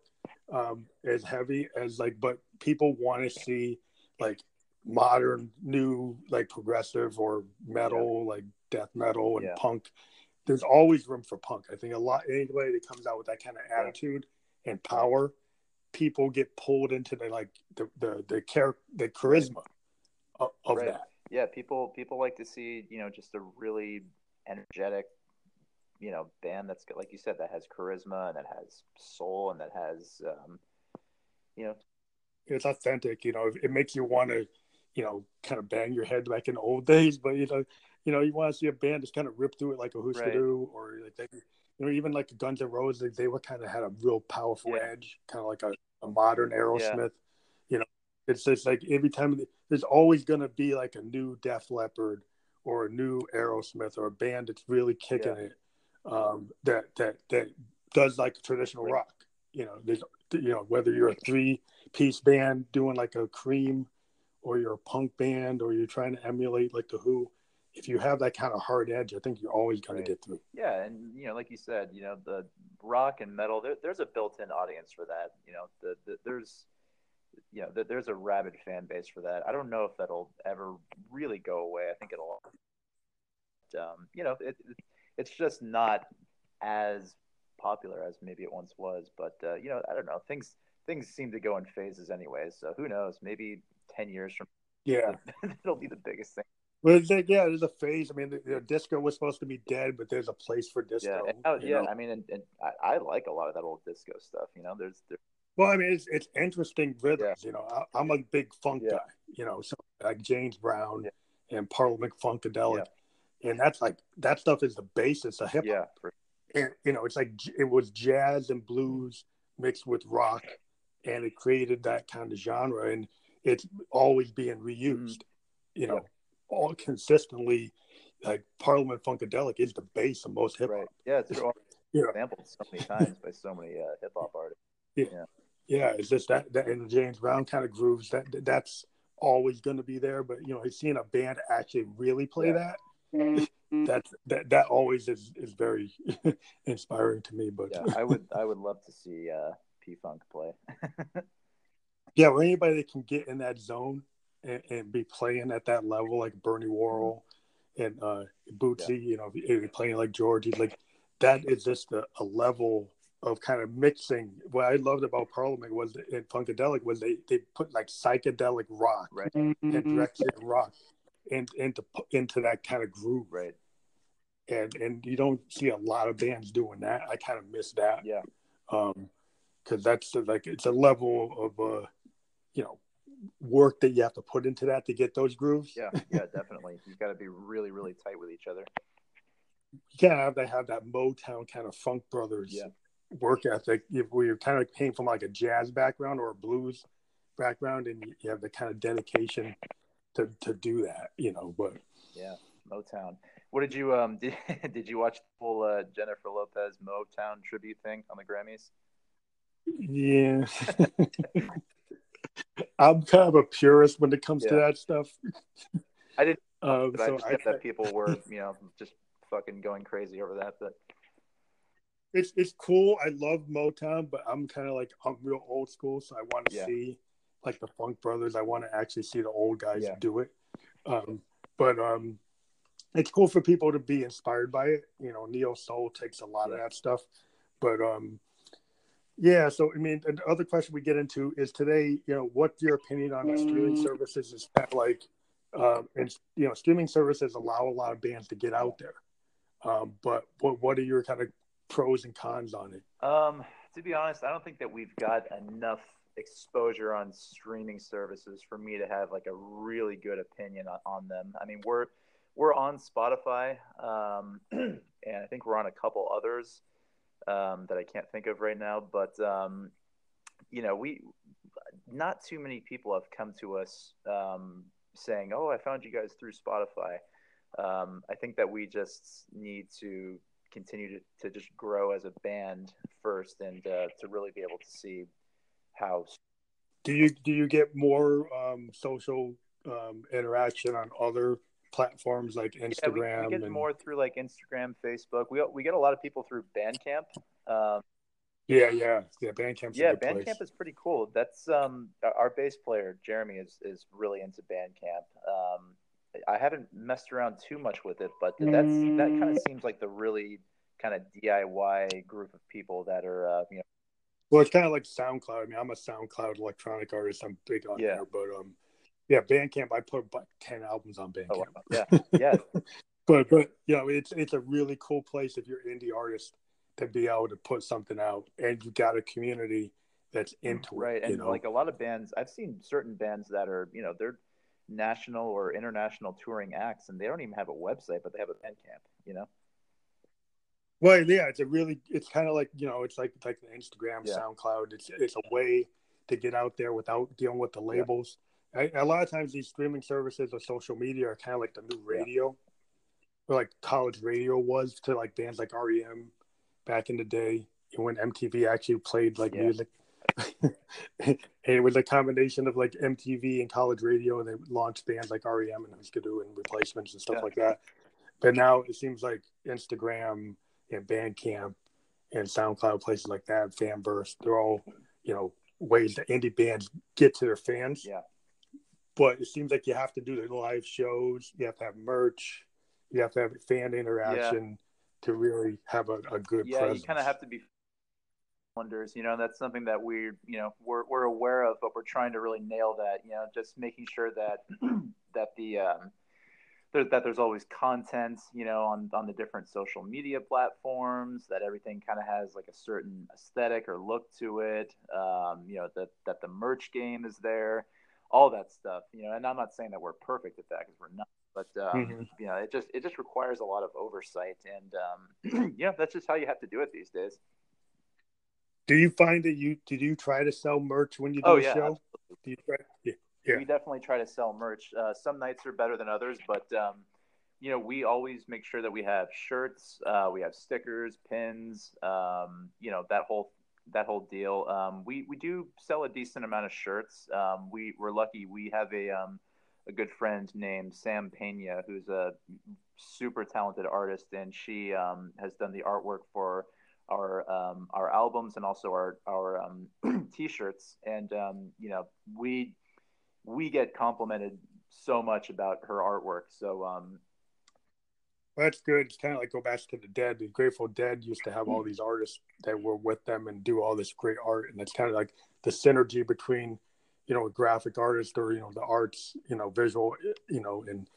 um, as heavy as like. But people want to see like modern, new, like progressive or metal, yeah. like death metal and punk. There's always room for punk. I think a lot anybody that comes out with that kind of attitude and power, people get pulled into the like the the the, char- the charisma of, of right. that yeah, people people like to see you know just a really energetic, you know, band that's got, like you said that has charisma and that has soul and that has, um, you know, it's authentic. You know, it makes you want to, you know, kind of bang your head like in the old days. But you know, you know, you want to see a band just kind of rip through it like a Husker right. or like they, you know, even like Guns N' Roses, they, they were kind of had a real powerful yeah. edge, kind of like a, a modern Aerosmith. Yeah. You know, it's just like every time there's always going to be like a new Def Leppard or a new Aerosmith or a band that's really kicking yeah. it um, that that that does like traditional rock. You know, there's you know whether you're a three piece band doing like a Cream, or you're a punk band, or you're trying to emulate like the Who. If you have that kind of hard edge, I think you're always going right. to get through. Yeah, and you know, like you said, you know, the rock and metal, there, there's a built-in audience for that. You know, the, the there's you know, there's a rabid fan base for that. I don't know if that'll ever really go away. I think it'll, um, you know, it, it, it's just not as popular as maybe it once was. But uh, you know, I don't know. Things things seem to go in phases anyway. So who knows? Maybe ten years from yeah, it'll be the biggest thing. Well, yeah, there's a phase. I mean, the, the, disco was supposed to be dead, but there's a place for disco. Yeah, oh, yeah. Know? I mean, and, and I, I, like a lot of that old disco stuff. You know, there's, there's well, I mean, it's, it's interesting rhythms. Yeah. You know, I, am a big funk yeah. guy. You know, so like James Brown and Parliament Funkadelic, and that's like that stuff is the basis of hip hop. Yeah, and you know, it's like it was jazz and blues mixed with rock, and it created that kind of genre, and it's always being reused. mm You know, all consistently. Like Parliament Funkadelic is the base of most hip hop. Right. Yeah, it's yeah. sampled so many times by so many uh, hip hop artists. Yeah. yeah. yeah, It's just that, that and James Brown kind of grooves that that's always going to be there. But you know, seeing a band actually really play yeah. that. Mm-hmm. That that that always is is very inspiring to me. But yeah, I would I would love to see uh, P Funk play. yeah, or anybody that can get in that zone and, and, be playing at that level, like Bernie Worrell and uh, Bootsy, yeah. you know, playing like Georgie, like that is just a, a, level of kind of mixing. What I loved about Parliament was in Funkadelic was they they put like psychedelic rock right. and directed rock and into into that kind of groove, right? And and you don't see a lot of bands doing that. I kind of miss that, yeah. Um, because that's like it's a level of uh, you know, work that you have to put into that to get those grooves. Yeah, yeah, definitely. You've got to be really, really tight with each other. You can't have to have that Motown kind of Funk Brothers yeah. work ethic. If we are kind of came from like a jazz background or a blues background, and you have the kind of dedication to to do that, you know. But yeah, Motown. What did you um did, did you watch the whole uh, Jennifer Lopez Motown tribute thing on the Grammys? Yeah. I'm kind of a purist when it comes yeah. to that stuff. I didn't, um, but so I just I, that people were, you know, just fucking going crazy over that. But it's it's cool. I love Motown, but I'm kind of like I'm real old school, so I want to yeah. see like the Funk Brothers. I want to actually see the old guys yeah. do it. Um, but um, it's cool for people to be inspired by it. You know, neo soul takes a lot yeah. of that stuff, but um, yeah. So I mean, the other question we get into is today. You know, what's your opinion on streaming mm. services? Is that like, um, and you know, streaming services allow a lot of bands to get out there, um, but what what are your kind of pros and cons on it? Um, to be honest, I don't think that we've got enough exposure on streaming services for me to have like a really good opinion on, on them. I mean, we're we're on Spotify, um, and I think we're on a couple others um, that I can't think of right now. But um, you know, we not too many people have come to us um, saying, "Oh, I found you guys through Spotify." Um, I think that we just need to continue to, to just grow as a band first, and uh, to really be able to see house. Do you do you get more um, social um, interaction on other platforms like Instagram? Yeah, we, we get and... more through like Instagram, Facebook. We we get a lot of people through Bandcamp. Um, yeah, yeah, yeah. Bandcamp. Yeah, Bandcamp place. is pretty cool. That's um our bass player Jeremy is is really into Bandcamp. Um, I haven't messed around too much with it, but that's that kind of seems like the really kind of DIY group of people that are uh, you know well, it's kind of like SoundCloud. I mean, I'm a SoundCloud electronic artist. I'm big on yeah. there, but um, yeah, Bandcamp. I put about ten albums on Bandcamp. Oh, wow. Yeah, yeah. but but you know, it's it's a really cool place if you're indie artist to be able to put something out, and you got a community that's into right. it. Right, and know? like a lot of bands, I've seen certain bands that are you know they're national or international touring acts, and they don't even have a website, but they have a Bandcamp. You know. Well, yeah, it's a really, it's kind of like you know, it's like like the Instagram, yeah. SoundCloud. It's it's a way to get out there without dealing with the labels. Yeah. I, a lot of times, these streaming services or social media are kind of like the new radio, yeah. or like college radio was to like bands like REM back in the day when MTV actually played like music. and it was a combination of like MTV and college radio, and they launched bands like REM and Husker Du and replacements and stuff like that. But now it seems like Instagram and Bandcamp and SoundCloud, places like that, Fanburst, they're all, you know, ways that indie bands get to their fans. Yeah. But it seems like you have to do the live shows, you have to have merch, you have to have fan interaction yeah. to really have a, a good yeah, presence. you kind of have to be wonders, you know, that's something that we, you know, we're, we're aware of, but we're trying to really nail that, you know, just making sure that, that the, um, there, that there's always content, you know, on on the different social media platforms. That everything kind of has like a certain aesthetic or look to it. Um, you know, that that the merch game is there, all that stuff. You know, and I'm not saying that we're perfect at that because we're not. But um, mm-hmm. you know, it just it just requires a lot of oversight, and um, yeah, that's just how you have to do it these days. Do you find that you did you try to sell merch when you do oh, a yeah, show? Do you try, yeah yeah. we definitely try to sell merch. Uh, some nights are better than others, but um, you know, we always make sure that we have shirts, uh, we have stickers, pins, um, you know, that whole that whole deal. Um, we we do sell a decent amount of shirts. Um, we we're lucky. We have a um, a good friend named Sam Pena, who's a super talented artist, and she um, has done the artwork for our um, our albums and also our our um, t-shirts. And um, you know, we we get complimented so much about her artwork. So um, well, that's good. It's kind of like go back to the Dead. The Grateful Dead used to have all these artists that were with them and do all this great art, and it's kind of like the synergy between you know a graphic artist or you know the arts, you know, visual, you know, and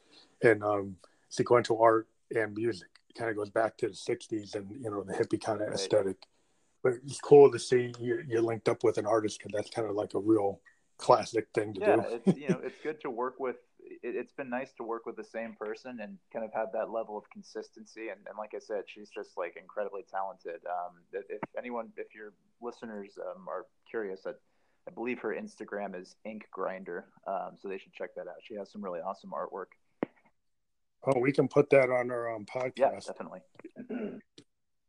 and um, sequential art and music. It kind of goes back to the '60s and you know the hippie kind of right. aesthetic. But it's cool to see you, you're linked up with an artist because that's kind of like a real classic thing to yeah, do. it's you know it's good to work with. It, has been nice to work with the same person and kind of have that level of consistency. And, and like I said, she's just like incredibly talented. Um, if anyone, if your listeners um, are curious, I, I believe her Instagram is Ink Grinder, um, so they should check that out. She has some really awesome artwork. Oh, we can put that on our um, podcast. Yeah, definitely.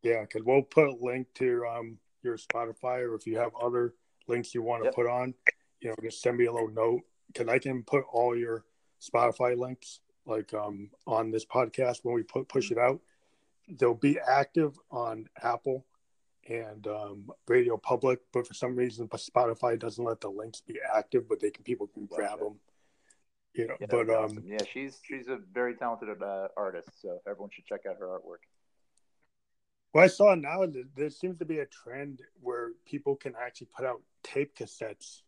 yeah, because we'll put a link to um, your Spotify, or if you have other links you want to yep. put on, you know, just send me a little note because I can put all your Spotify links like um, on this podcast when we put push it out. They'll be active on Apple and um, Radio Public, but for some reason, Spotify doesn't let the links be active, but they can people can grab them. You know, yeah, but um, awesome. yeah, she's she's a very talented uh, artist, so everyone should check out her artwork. Well, I saw now that there seems to be a trend where people can actually put out tape cassettes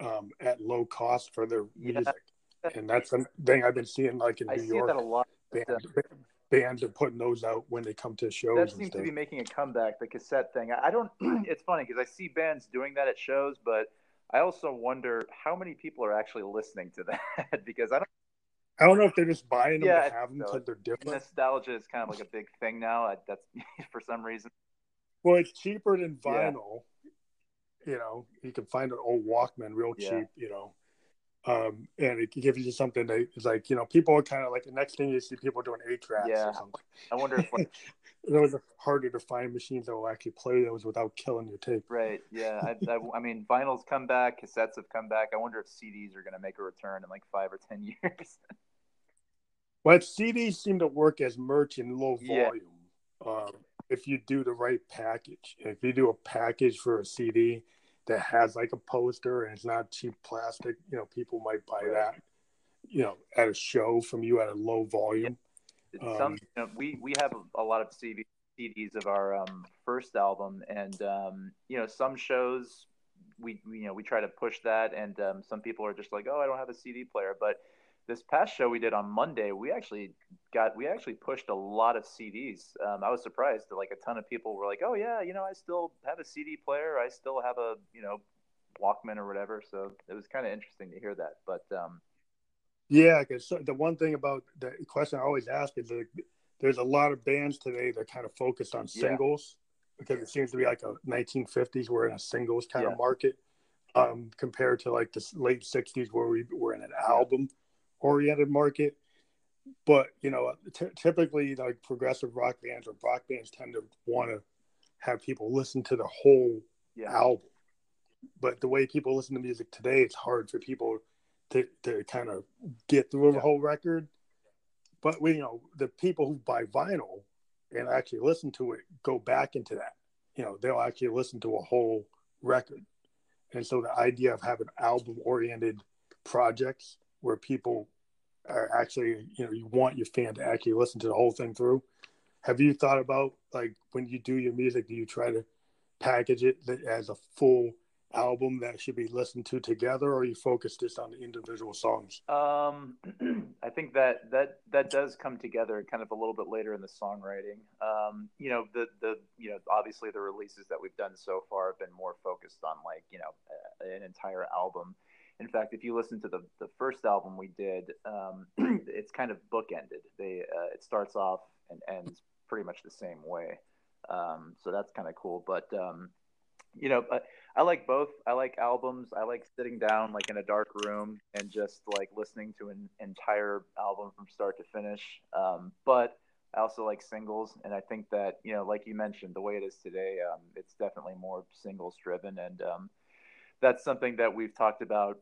um, at low cost for their music, yeah. and that's the thing I've been seeing like in I New York. that a lot. Band, bands are putting those out when they come to shows. That seems to be making a comeback. The cassette thing. I don't. it's funny because I see bands doing that at shows, but I also wonder how many people are actually listening to that because I don't. I don't know if they're just buying them yeah, to have them because they're different. Nostalgia is kind of like a big thing now. That's for some reason. Well, it's cheaper than vinyl. You know, you can find an old Walkman real cheap. Yeah. You know, um, and it gives you something that is like you know people are kind of like the next thing you see people doing eight tracks yeah. or something. I wonder if like, those are harder to find machines that will actually play those without killing your tape. Right. Yeah. I, I, I, mean, vinyls come back, cassettes have come back. I wonder if CDs are going to make a return in like five or ten years. but CDs seem to work as merch in low volume. Yeah. Um, if you do the right package, if you do a package for a CD that has like a poster and it's not cheap plastic, you know, people might buy that. You know, at a show from you at a low volume. Um, Some, you know, we we have a lot of CD, CDs of our um, first album, and um, you know, some shows we, we, you know we try to push that, and um, some people are just like, oh, I don't have a CD player, but this past show we did on Monday, we actually got we actually pushed a lot of CDs. Um, I was surprised that like a ton of people were like, "Oh yeah, you know, I still have a CD player. I still have a you know Walkman or whatever." So it was kind of interesting to hear that. But um, yeah, because the one thing about the question I always ask is that there's a lot of bands today that kind of focus on singles yeah. because it seems to be like a 1950s we're in a singles kind yeah. of market um, compared to like the late 60s where we were in an album oriented market. But you know, t- typically like progressive rock bands or rock bands tend to want to have people listen to the whole yeah. album. But the way people listen to music today, it's hard for people to, to kind of get through yeah. a whole record. But we, you know, the people who buy vinyl and actually listen to it go back into that. You know, they'll actually listen to a whole record. And so the idea of having album oriented projects where people are actually, you know, you want your fan to actually listen to the whole thing through. Have you thought about like when you do your music, do you try to package it as a full album that should be listened to together, or you focus just on the individual songs? Um, I think that that that does come together kind of a little bit later in the songwriting. Um, you know, the the you know obviously the releases that we've done so far have been more focused on like you know an entire album. In fact, if you listen to the, the first album we did, um, it's kind of bookended. They uh, it starts off and ends pretty much the same way. Um, so that's kind of cool. But um, you know, I, I like both. I like albums. I like sitting down like in a dark room and just like listening to an entire album from start to finish. Um, but I also like singles, and I think that you know, like you mentioned, the way it is today, um, it's definitely more singles driven, and um, that's something that we've talked about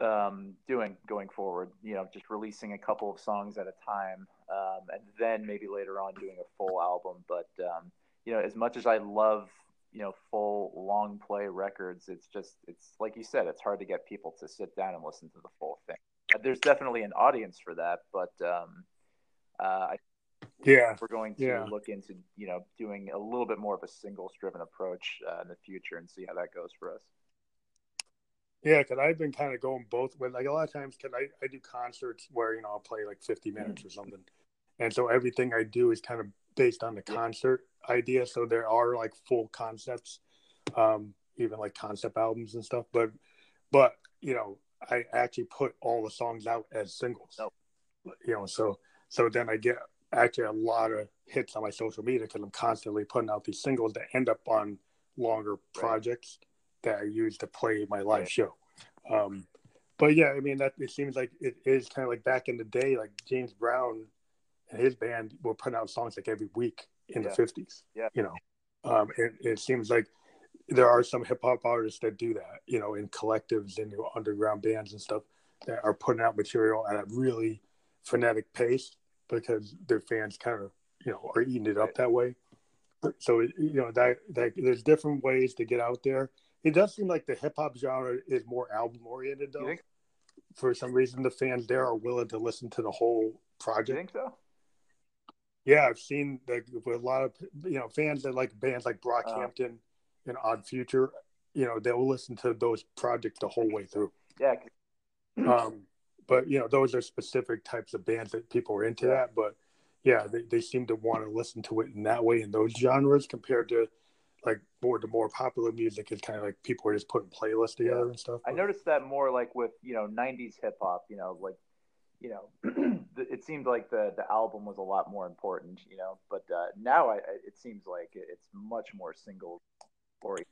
um, doing going forward. You know, just releasing a couple of songs at a time, um, and then maybe later on doing a full album. But um, you know, as much as I love you know full long play records, it's just it's like you said, it's hard to get people to sit down and listen to the full thing. There's definitely an audience for that, but um, uh, I yeah we're going to yeah. look into you know doing a little bit more of a singles driven approach uh, in the future and see how that goes for us yeah, because I've been kind of going both with like a lot of times because I, I do concerts where you know I'll play like 50 minutes or something, and so everything I do is kind of based on the concert idea. So there are like full concepts, um, even like concept albums and stuff. But but you know I actually put all the songs out as singles. Oh. You know, so so then I get actually a lot of hits on my social media because I'm constantly putting out these singles that end up on longer projects that I use to play my live show. Um, but yeah, I mean that it seems like it is kind of like back in the day, like James Brown and his band were putting out songs like every week in yeah. the fifties. Yeah, you know, um, and it seems like there are some hip hop artists that do that, you know, in collectives and underground bands and stuff that are putting out material at a really frenetic pace because their fans kind of you know are eating it up that way. So you know that, that there's different ways to get out there it does seem like the hip hop genre is more album oriented though. For some reason, the fans there are willing to listen to the whole project. You think so? Yeah, I've seen like with a lot of you know fans that like bands like Brockhampton uh, and Odd Future. You know, they will listen to those projects the whole way through. Yeah. um, but you know, those are specific types of bands that people are into yeah. that. But yeah, they, they seem to want to listen to it in that way in those genres compared to like more the more popular music is kind of like people are just putting playlists together yeah. and stuff. I noticed that more like with you know '90s hip hop. You know, like you know, it seemed like the the album was a lot more important. You know, but uh, now I, it seems like it's much more single oriented.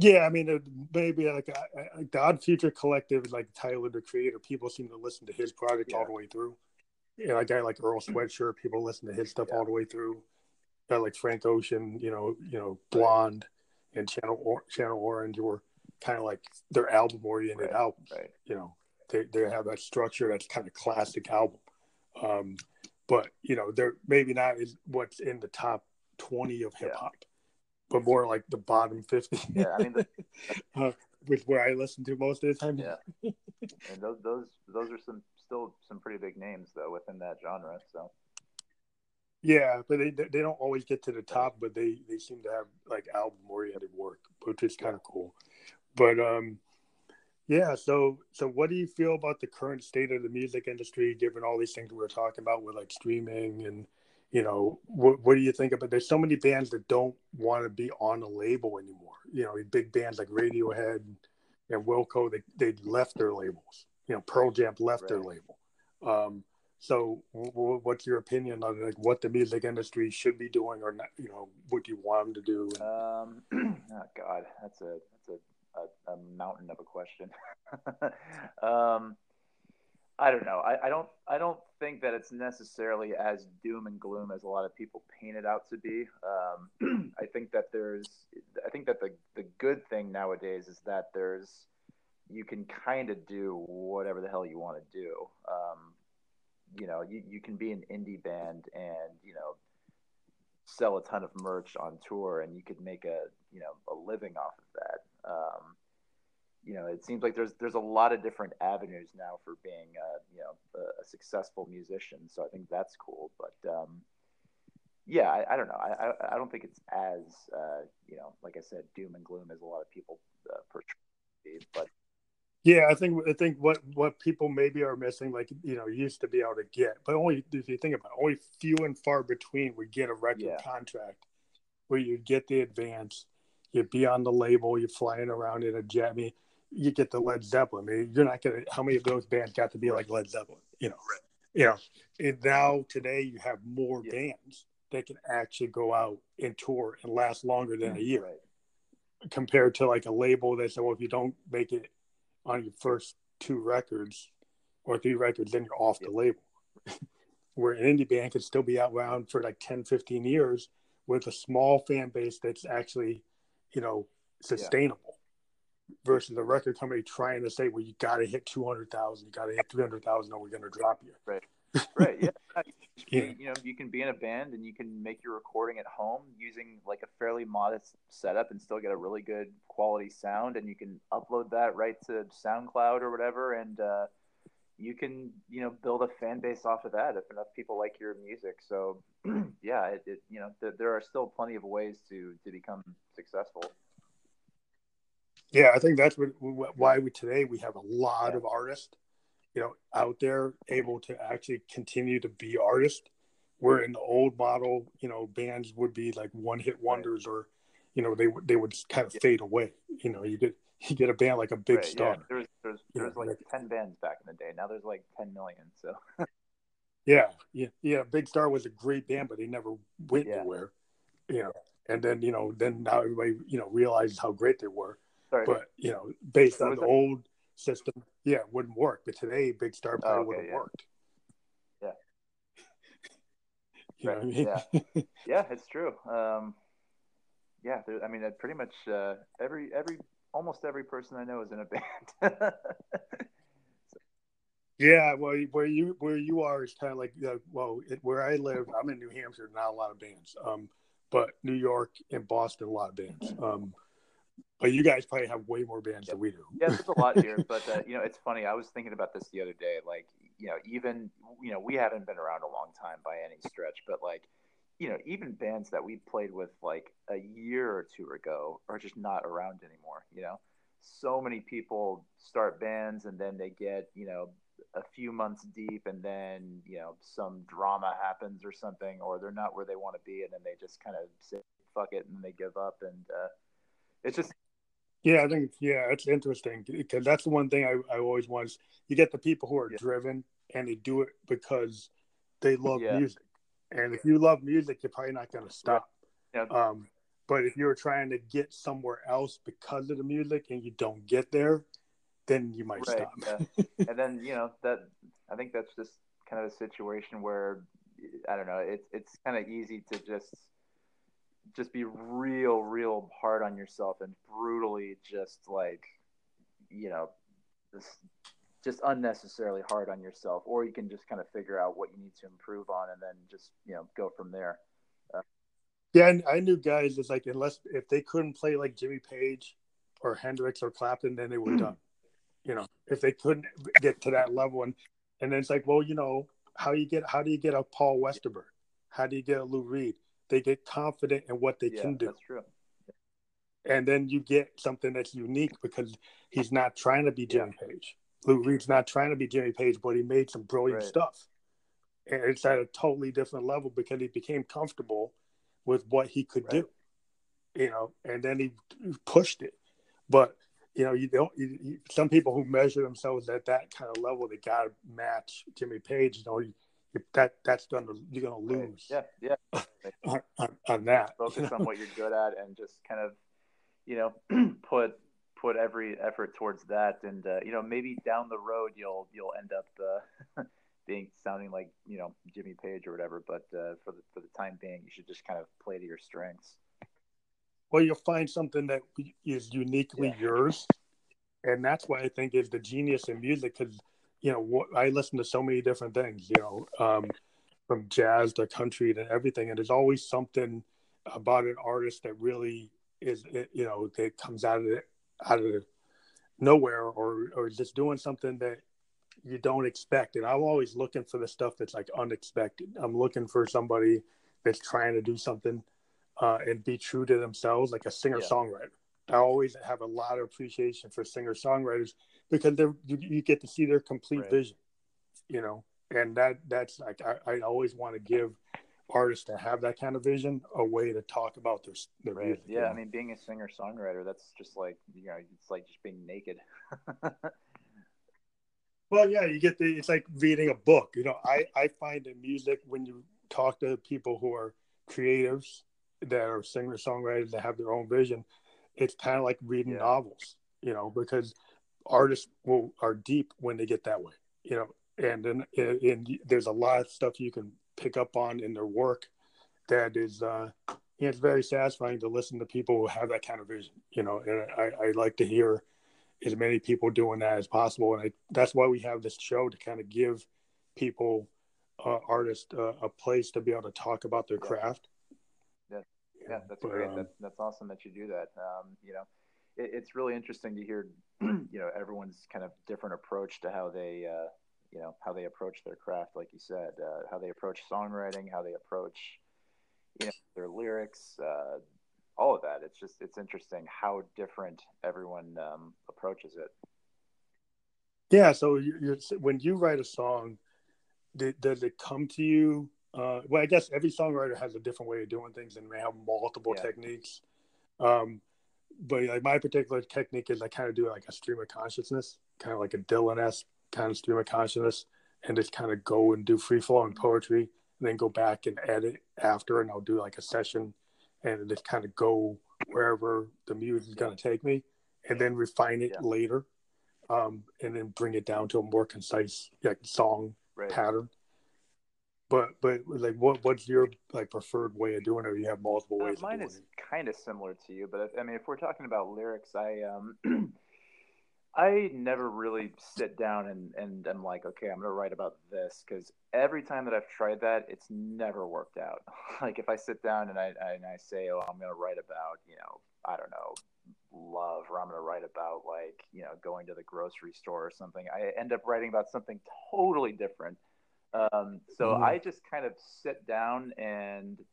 Yeah, I mean, maybe like, like the Odd Future Collective like Tyler the Creator. People seem to listen to his project yeah. all the way through. Yeah, a guy like Earl Sweatshirt, people listen to his stuff yeah. all the way through like Frank Ocean, you know, you know, Blonde and Channel or- Channel Orange were kind of like their album oriented right, albums. Right. You know, they they have that structure that's kind of classic album. Um, but you know, they're maybe not is what's in the top twenty of hip hop, yeah. but more like the bottom fifty. Yeah, I mean, the, uh, with where I listen to most of the time. Yeah, and those those those are some still some pretty big names though within that genre. So yeah, but they they don't always get to the top, but they they seem to have like album oriented work, which is kind of cool. But um, yeah. So so what do you feel about the current state of the music industry, given all these things we are talking about with like streaming and you know what what do you think about? There's so many bands that don't want to be on a label anymore. You know, big bands like Radiohead and Wilco, they they left their labels. You know, Pearl Jam left right. their label. Um, so, what's your opinion on like what the music industry should be doing, or not? You know, what do you want them to do? Um, oh God, that's a that's a, a, a mountain of a question. um, I don't know. I, I don't I don't think that it's necessarily as doom and gloom as a lot of people paint it out to be. Um, I think that there's I think that the the good thing nowadays is that there's you can kind of do whatever the hell you want to do. Um, you know, you, you can be an indie band and, you know, sell a ton of merch on tour and you could make a, you know, a living off of that. Um, you know, it seems like there's there's a lot of different avenues now for being, a, you know, a, a successful musician. So I think that's cool. But um, yeah, I, I, don't know. I, I don't think it's as uh, you know, like I said, doom and gloom as a lot of people yeah, I think I think what what people maybe are missing, like you know, used to be able to get, but only if you think about it, only few and far between would get a record yeah. contract where you get the advance, you'd be on the label, you're flying around in a jet. I mean, you get the Led Zeppelin. I mean, you're not gonna. How many of those bands got to be like Led Zeppelin? You know, right. you know. And now today you have more yeah. bands that can actually go out and tour and last longer than a mm, year. Right. compared to like a label that said, well, if you don't make it on your first two records or three records, then you're off the label. Where an indie band could still be out around for like 10, 15 years with a small fan base that's actually, you know, sustainable yeah. versus a record company trying to say, well, you got to hit 200,000, you got to hit 300,000 or we're going to drop you. Right. Right. Yeah. yeah. You know, you can be in a band and you can make your recording at home using like a fairly modest setup and still get a really good quality sound. And you can upload that right to SoundCloud or whatever. And, uh, you can you know build a fan base off of that if enough people like your music so yeah it, it you know th- there are still plenty of ways to to become successful yeah i think that's what, why we today we have a lot yeah. of artists you know out there able to actually continue to be artists where in the old model you know bands would be like one hit wonders right. or you know they they would kind of yeah. fade away you know you get you get a band like a big right, star. Yeah. There's there's there's like ten bands back in the day. Now there's like ten million. So. yeah, yeah, yeah. Big Star was a great band, but they never went yeah. anywhere. You know, and then you know, then now everybody you know realizes how great they were. Sorry. But you know, based on the old system, yeah, it wouldn't work. But today, Big Star probably oh, okay, would have yeah. worked. Yeah. you right. know I mean? yeah, yeah, it's true. Um, yeah, there, I mean, pretty much uh, every every almost every person I know is in a band. yeah, well, where you where you are is kind of like uh, well, it, where I live, I'm in New Hampshire, not a lot of bands, um, but New York and Boston, a lot of bands. Um, but you guys probably have way more bands yeah. than we do. yeah, there's a lot here, but uh, you know, it's funny. I was thinking about this the other day. Like, you know, even you know, we haven't been around a long time by any stretch, but like you know, even bands that we played with like a year or two ago are just not around anymore. You know, so many people start bands and then they get, you know, a few months deep and then, you know, some drama happens or something, or they're not where they want to be. And then they just kind of say, fuck it. And they give up. And uh, it's just. Yeah, I think, yeah, it's interesting because that's the one thing I, I always was. You get the people who are yeah. driven and they do it because they love yeah. music and if you love music, you're probably not going to stop. Yeah. Um, but if you're trying to get somewhere else because of the music and you don't get there, then you might right. stop. And then you know that I think that's just kind of a situation where I don't know. It's it's kind of easy to just just be real, real hard on yourself and brutally just like you know just just unnecessarily hard on yourself, or you can just kind of figure out what you need to improve on and then just you know go from there. Uh, yeah, and I knew guys it's like unless if they couldn't play like Jimmy Page or Hendrix or Clapton, then they were done. You know, if they couldn't get to that level, and and then it's like, well, you know, how you get how do you get a Paul Westerberg? How do you get a Lou Reed? They get confident in what they yeah, can do. That's true. And then you get something that's unique because he's not trying to be Jimmy yeah. Page Lou Reed's not trying to be Jimmy Page, but he made some brilliant right. stuff. And it's at a totally different level because he became comfortable with what he could right. do, you know, and then he pushed it. But, you know, you don't, you, you, some people who measure themselves at that kind of level, they got to match Jimmy Page, you know, you, that that's gonna you're gonna lose. Right. Yeah, yeah. on, on, on, that. Focus on what you're good at and just kind of, you know, put put every effort towards that, and uh, you know maybe down the road you'll you'll end up uh, being sounding like you know Jimmy Page or whatever. But uh, for the for the time being, you should just kind of play to your strengths. Well, you'll find something that is uniquely yeah. yours, and that's why I think is the genius in music. Because you know I listen to so many different things. You know, um, from jazz to country to everything, and there's always something about an artist that really is you know that comes out of out of nowhere or or just doing something that you don't expect. And I'm always looking for the stuff that's like unexpected. I'm looking for somebody that's trying to do something uh, and be true to themselves, like a singer songwriter. Yeah. I always have a lot of appreciation for singer songwriters because they're you, you, get to see their complete right. vision, you know, and that that's like I, I always want to give artists to have that kind of vision a way to talk about their their right. music. Yeah, I mean, being a singer songwriter, that's just like you know, it's like just being naked. well, yeah, you get the it's like reading a book. You know, I I find in music when you talk to people who are creatives that are singer songwriters that have their own vision, it's kind of like reading Yeah. novels, you know, because artists will are deep when they get that way, you know, and then and, and there's a lot of stuff you can pick up on in their work that is uh you know, it's very satisfying to listen to people who have that kind of vision, you know, and I, I like to hear as many people doing that as possible. And I, that's why we have this show to kind of give people, uh, artists, uh, a place to be able to talk about their Yeah. craft. Yeah, that's But, great. um, that's that's awesome that you do that. Um, you know, it, it's really interesting to hear, you know, everyone's kind of different approach to how they, uh, you know, how they approach their craft, like you said, uh, how they approach songwriting, how they approach, you know, their lyrics, uh, all of that. It's just it's interesting how different everyone um, approaches it. Yeah. So you- you're, when you write a song, did, does it come to you? Uh, well, I guess every songwriter has a different way of doing things and may have multiple Yeah. techniques. Um, but like my particular technique is I kind of do like a stream of consciousness, kind of like a Dylan esque kind of stream of consciousness, and just kind of go and do free flowing poetry, and then go back and edit after, and I'll do like a session, and just kind of go wherever the music is going to take me, and then refine it Yeah. later, um, and then bring it down to a more concise like song Right. pattern. But but like what what's your like preferred way of doing it? Or you have multiple Uh, ways. mine is kind of similar to you, but I mean, if we're talking about lyrics, I um, I never really sit down and and I'm like, okay, I'm gonna write about this because every time that I've tried that, it's never worked out. like if I sit down and I and I say, oh, I'm gonna write about, you know, I don't know, love, or I'm gonna write about like, you know, going to the grocery store or something. I end up writing about something totally different. Um, so Mhm. I just kind of sit down and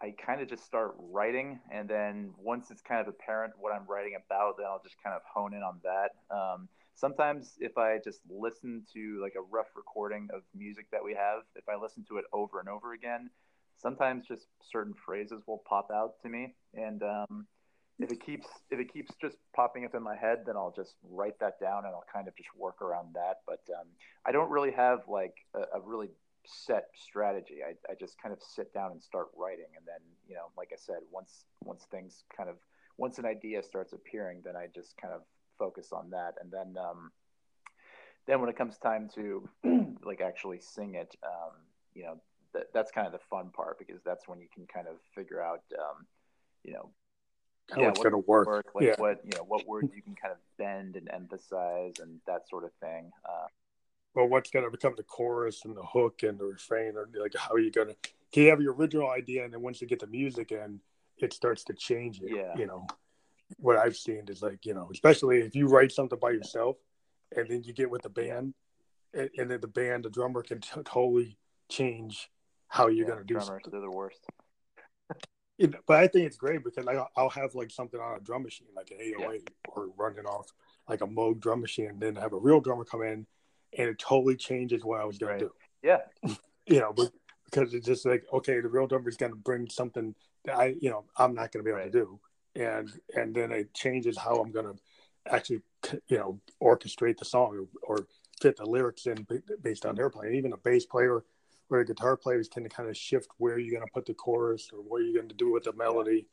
I kind of just start writing, and then once it's kind of apparent what I'm writing about, then I'll just kind of hone in on that. Um, sometimes, if I just listen to like a rough recording of music that we have, if I listen to it over and over again, sometimes just certain phrases will pop out to me, and um, if it keeps if it keeps just popping up in my head, then I'll just write that down, and I'll kind of just work around that. But um, I don't really have like a, a really set strategy. I, I just kind of sit down and start writing, and then you know, like I said, once once things kind of once an idea starts appearing, then I just kind of focus on that, and then um, then when it comes time to like actually sing it, um, you know, that, that's kind of the fun part because that's when you can kind of figure out, um, you know, How it's gonna work. like Yeah. what you know, what words you can kind of bend and emphasize and that sort of thing. Uh, Well, what's going to become the chorus and the hook and the refrain, or like how are you going to? Can you have your original idea, and then once you get the music in, it starts to change it. Yeah. You know, what I've seen is like you know, especially if you write something by yourself, and then you get with the band, and, and then the band, the drummer can t- totally change how you're yeah, going to do drummers, something. they're the worst. It- but I think it's great because like, I'll- I'll have like something on a drum machine, like an 808, or running off like a Moog drum machine, and then have a real drummer come in, and it totally changes what I was going Right. to do. Yeah, You know, but, because it's just like okay, the real drummer is going to bring something that I, you know, I'm not going to be able Right. to do, and and then it changes how I'm going to actually, you know, orchestrate the song or, or fit the lyrics in based on mm-hmm. their playing. Even a bass player a guitar players can kind of shift where you're going to put the chorus or what you're going to do with the melody,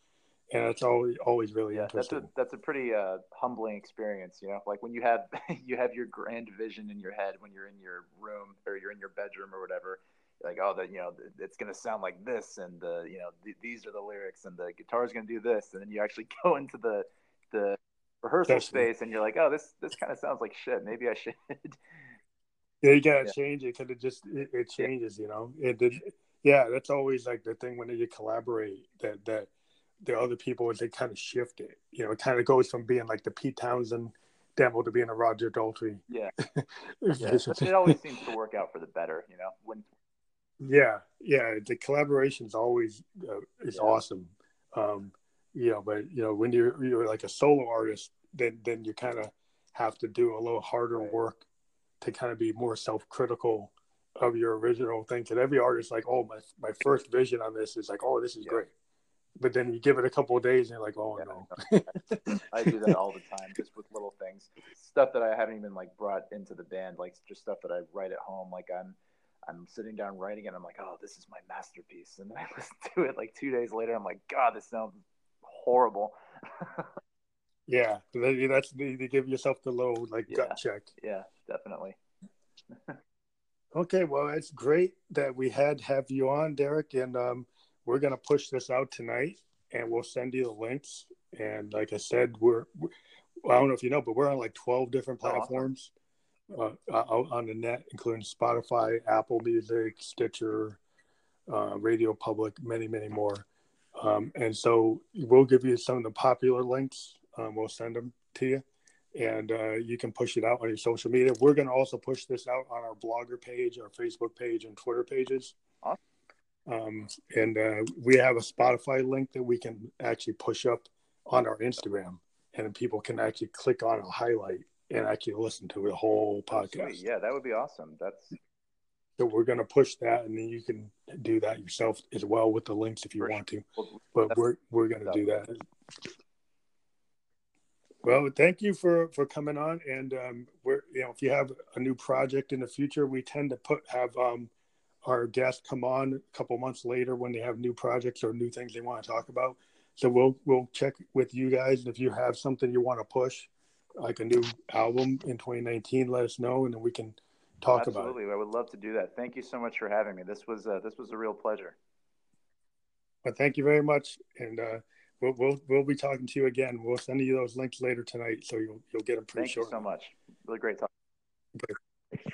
and it's always always really yeah, that's a interesting. that's a pretty uh, humbling experience. You know, like when you have you have your grand vision in your head when you're in your room or you're in your bedroom or whatever. Like, oh, that you know, it's gonna sound like this, and the you know, th- these are the lyrics, and the guitar is gonna do this, and then you actually go into the the rehearsal Definitely. space, and you're like, oh, this this kind of sounds like shit. Maybe I should. Yeah, you gotta Yeah. change it because it just it, it changes, you know. It did. Yeah, that's always like the thing when you collaborate that that the other people is they kind of shift it. You know, it kind of goes from being like the Pete Townshend demo to being a Roger Daltrey. yeah, yeah. It always seems to work out for the better. You know, when yeah, yeah. The collaboration's always uh, is Yeah. awesome. Um, you know, but you know when you're you're like a solo artist, then then you kind of have to do a little harder Right. work to kind of be more self-critical of your original thing. Because every artist like, oh, my my first vision on this is like, oh, this is Yeah. great. But then you give it a couple of days, and you're like, oh Yeah, no. I do that all the time, just with little things, stuff that I haven't even like brought into the band, like just stuff that I write at home. Like I'm, I'm sitting down writing, and I'm like, oh, this is my masterpiece. And then I listen to it like two days later, I'm like, God, this sounds horrible. Yeah, that's to give yourself the little like yeah. gut check. Yeah, definitely. okay, well, it's great that we had have you on, Derek, and um, we're gonna push this out tonight, and we'll send you the links. And like I said, we're, we're I don't know if you know, but we're on like twelve different platforms uh, out on the net, including Spotify, Apple Music, Stitcher, uh, Radio Public, many, many more. Um, and so we'll give you some of the popular links. Um, we'll send them to you, and uh, you can push it out on your social media. We're going to also push this out on our blogger page, our Facebook page, and Twitter pages. Awesome. Um, and uh, we have a Spotify link that we can actually push up on our Instagram, and people can actually click on a highlight and actually listen to the whole podcast. Yeah, that would be awesome. That's so we're going to push that, and then you can do that yourself as well with the links if you want to. But we're we're going to do that. Well, thank you for for coming on, and um, we're you know if you have a new project in the future, we tend to put have um, our guests come on a couple months later when they have new projects or new things they want to talk about. So we'll we'll check with you guys, and if you have something you want to push, like a new album in 2019, let us know, and then we can talk Absolutely. about it. Absolutely, I would love to do that. Thank you so much for having me. This was uh, this was a real pleasure. But thank you very much, and uh, we'll, we'll we'll be talking to you again. We'll send you those links later tonight, so you'll you'll get them pretty thank short. Thank you so much. Really great talk.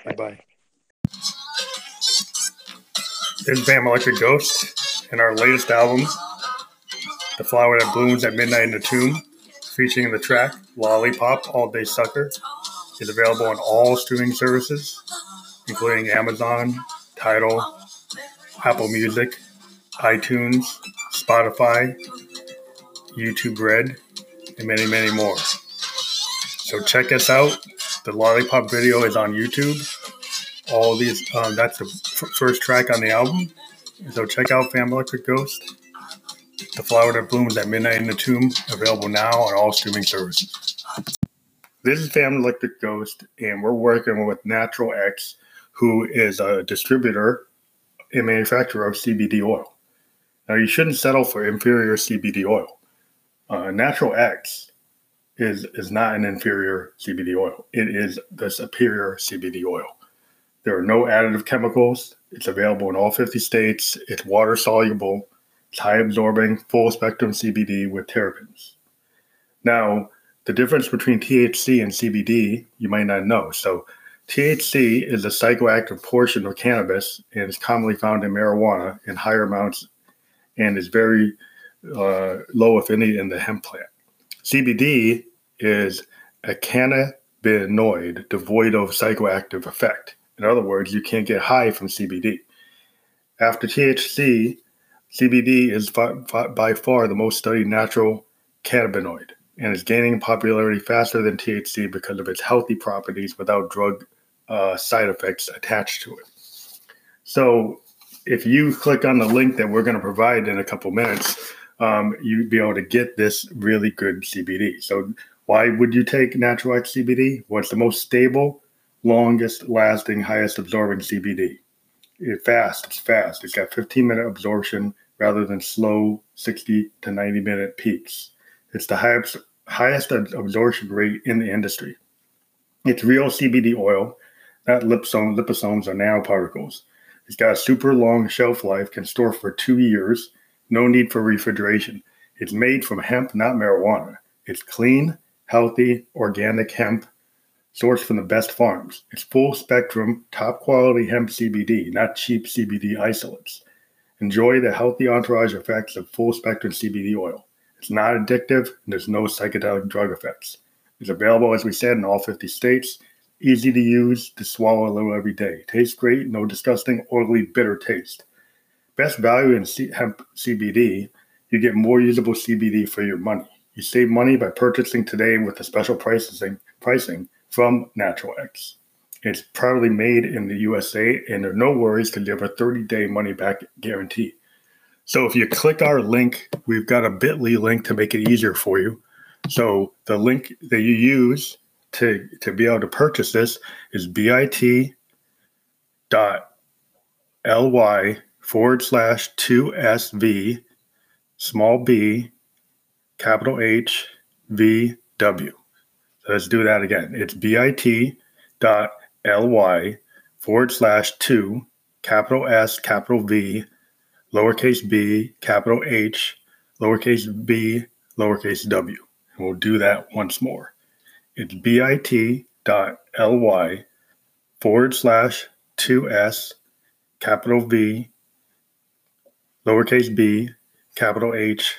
Bye bye. This is Fam Electric Ghost in our latest album, The Flower That Blooms at Midnight in the Tomb, featuring the track Lollipop All Day Sucker, is available on all streaming services, including Amazon, Tidal, Apple Music, iTunes, Spotify, YouTube Red, and many, many more. So check us out. The Lollipop video is on YouTube. All these, um, that's the f- first track on the album. So check out Fam Electric Ghost. The Flower That Blooms at Midnight in the Tomb, available now on all streaming services. This is Fam Electric Ghost, and we're working with Natural X, who is a distributor and manufacturer of CBD oil. Now, you shouldn't settle for inferior CBD oil. Uh, Natural X is is not an inferior CBD oil. It is the superior CBD oil. There are no additive chemicals. It's available in all 50 states. It's water soluble. It's high absorbing, full spectrum CBD with terpenes. Now, the difference between THC and CBD, you might not know. So, THC is a psychoactive portion of cannabis and is commonly found in marijuana in higher amounts and is very uh, low, if any, in the hemp plant. CBD is a cannabinoid devoid of psychoactive effect. In other words, you can't get high from CBD. After THC, CBD is by far the most studied natural cannabinoid and is gaining popularity faster than THC because of its healthy properties without drug uh, side effects attached to it. So, if you click on the link that we're going to provide in a couple minutes, um, you'd be able to get this really good CBD. So, why would you take Natural X CBD? It's the most stable, longest lasting, highest absorbing CBD. It's fast, it's fast. It's got 15 minute absorption rather than slow 60 to 90 minute peaks. It's the highest, highest absorption rate in the industry. It's real CBD oil, not liposome, liposomes or nanoparticles. It's got a super long shelf life, can store for two years, no need for refrigeration. It's made from hemp, not marijuana. It's clean, healthy, organic hemp sourced from the best farms. It's full spectrum, top quality hemp CBD, not cheap CBD isolates. Enjoy the healthy entourage effects of full spectrum CBD oil. It's not addictive and there's no psychedelic drug effects. It's available, as we said, in all 50 states. Easy to use, to swallow a little every day. Tastes great, no disgusting, oily, bitter taste. Best value in C- hemp CBD, you get more usable CBD for your money. You save money by purchasing today with the special pricing, pricing from Natural X. It's proudly made in the USA, and there are no worries because you have a 30 day money back guarantee. So if you click our link, we've got a bit.ly link to make it easier for you. So the link that you use to, to be able to purchase this is bit.ly forward slash 2SV small b capital H V So let's do that again. It's bit.ly forward slash two, capital S, capital V, lowercase b, capital H, lowercase b, lowercase w. And we'll do that once more. It's bit.ly forward slash 2s, capital V, lowercase b, capital H,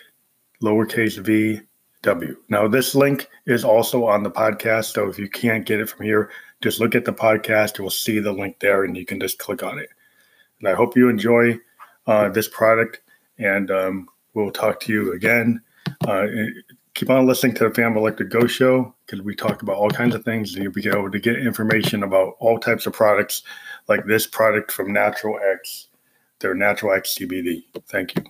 lowercase v, w. Now, this link is also on the podcast. So if you can't get it from here, just look at the podcast. You will see the link there and you can just click on it. And I hope you enjoy uh, this product. And um, we'll talk to you again. Uh, keep on listening to the Fam Electric Ghost Show because we talk about all kinds of things and you'll be able to get information about all types of products like this product from Natural X, their Natural X CBD. Thank you.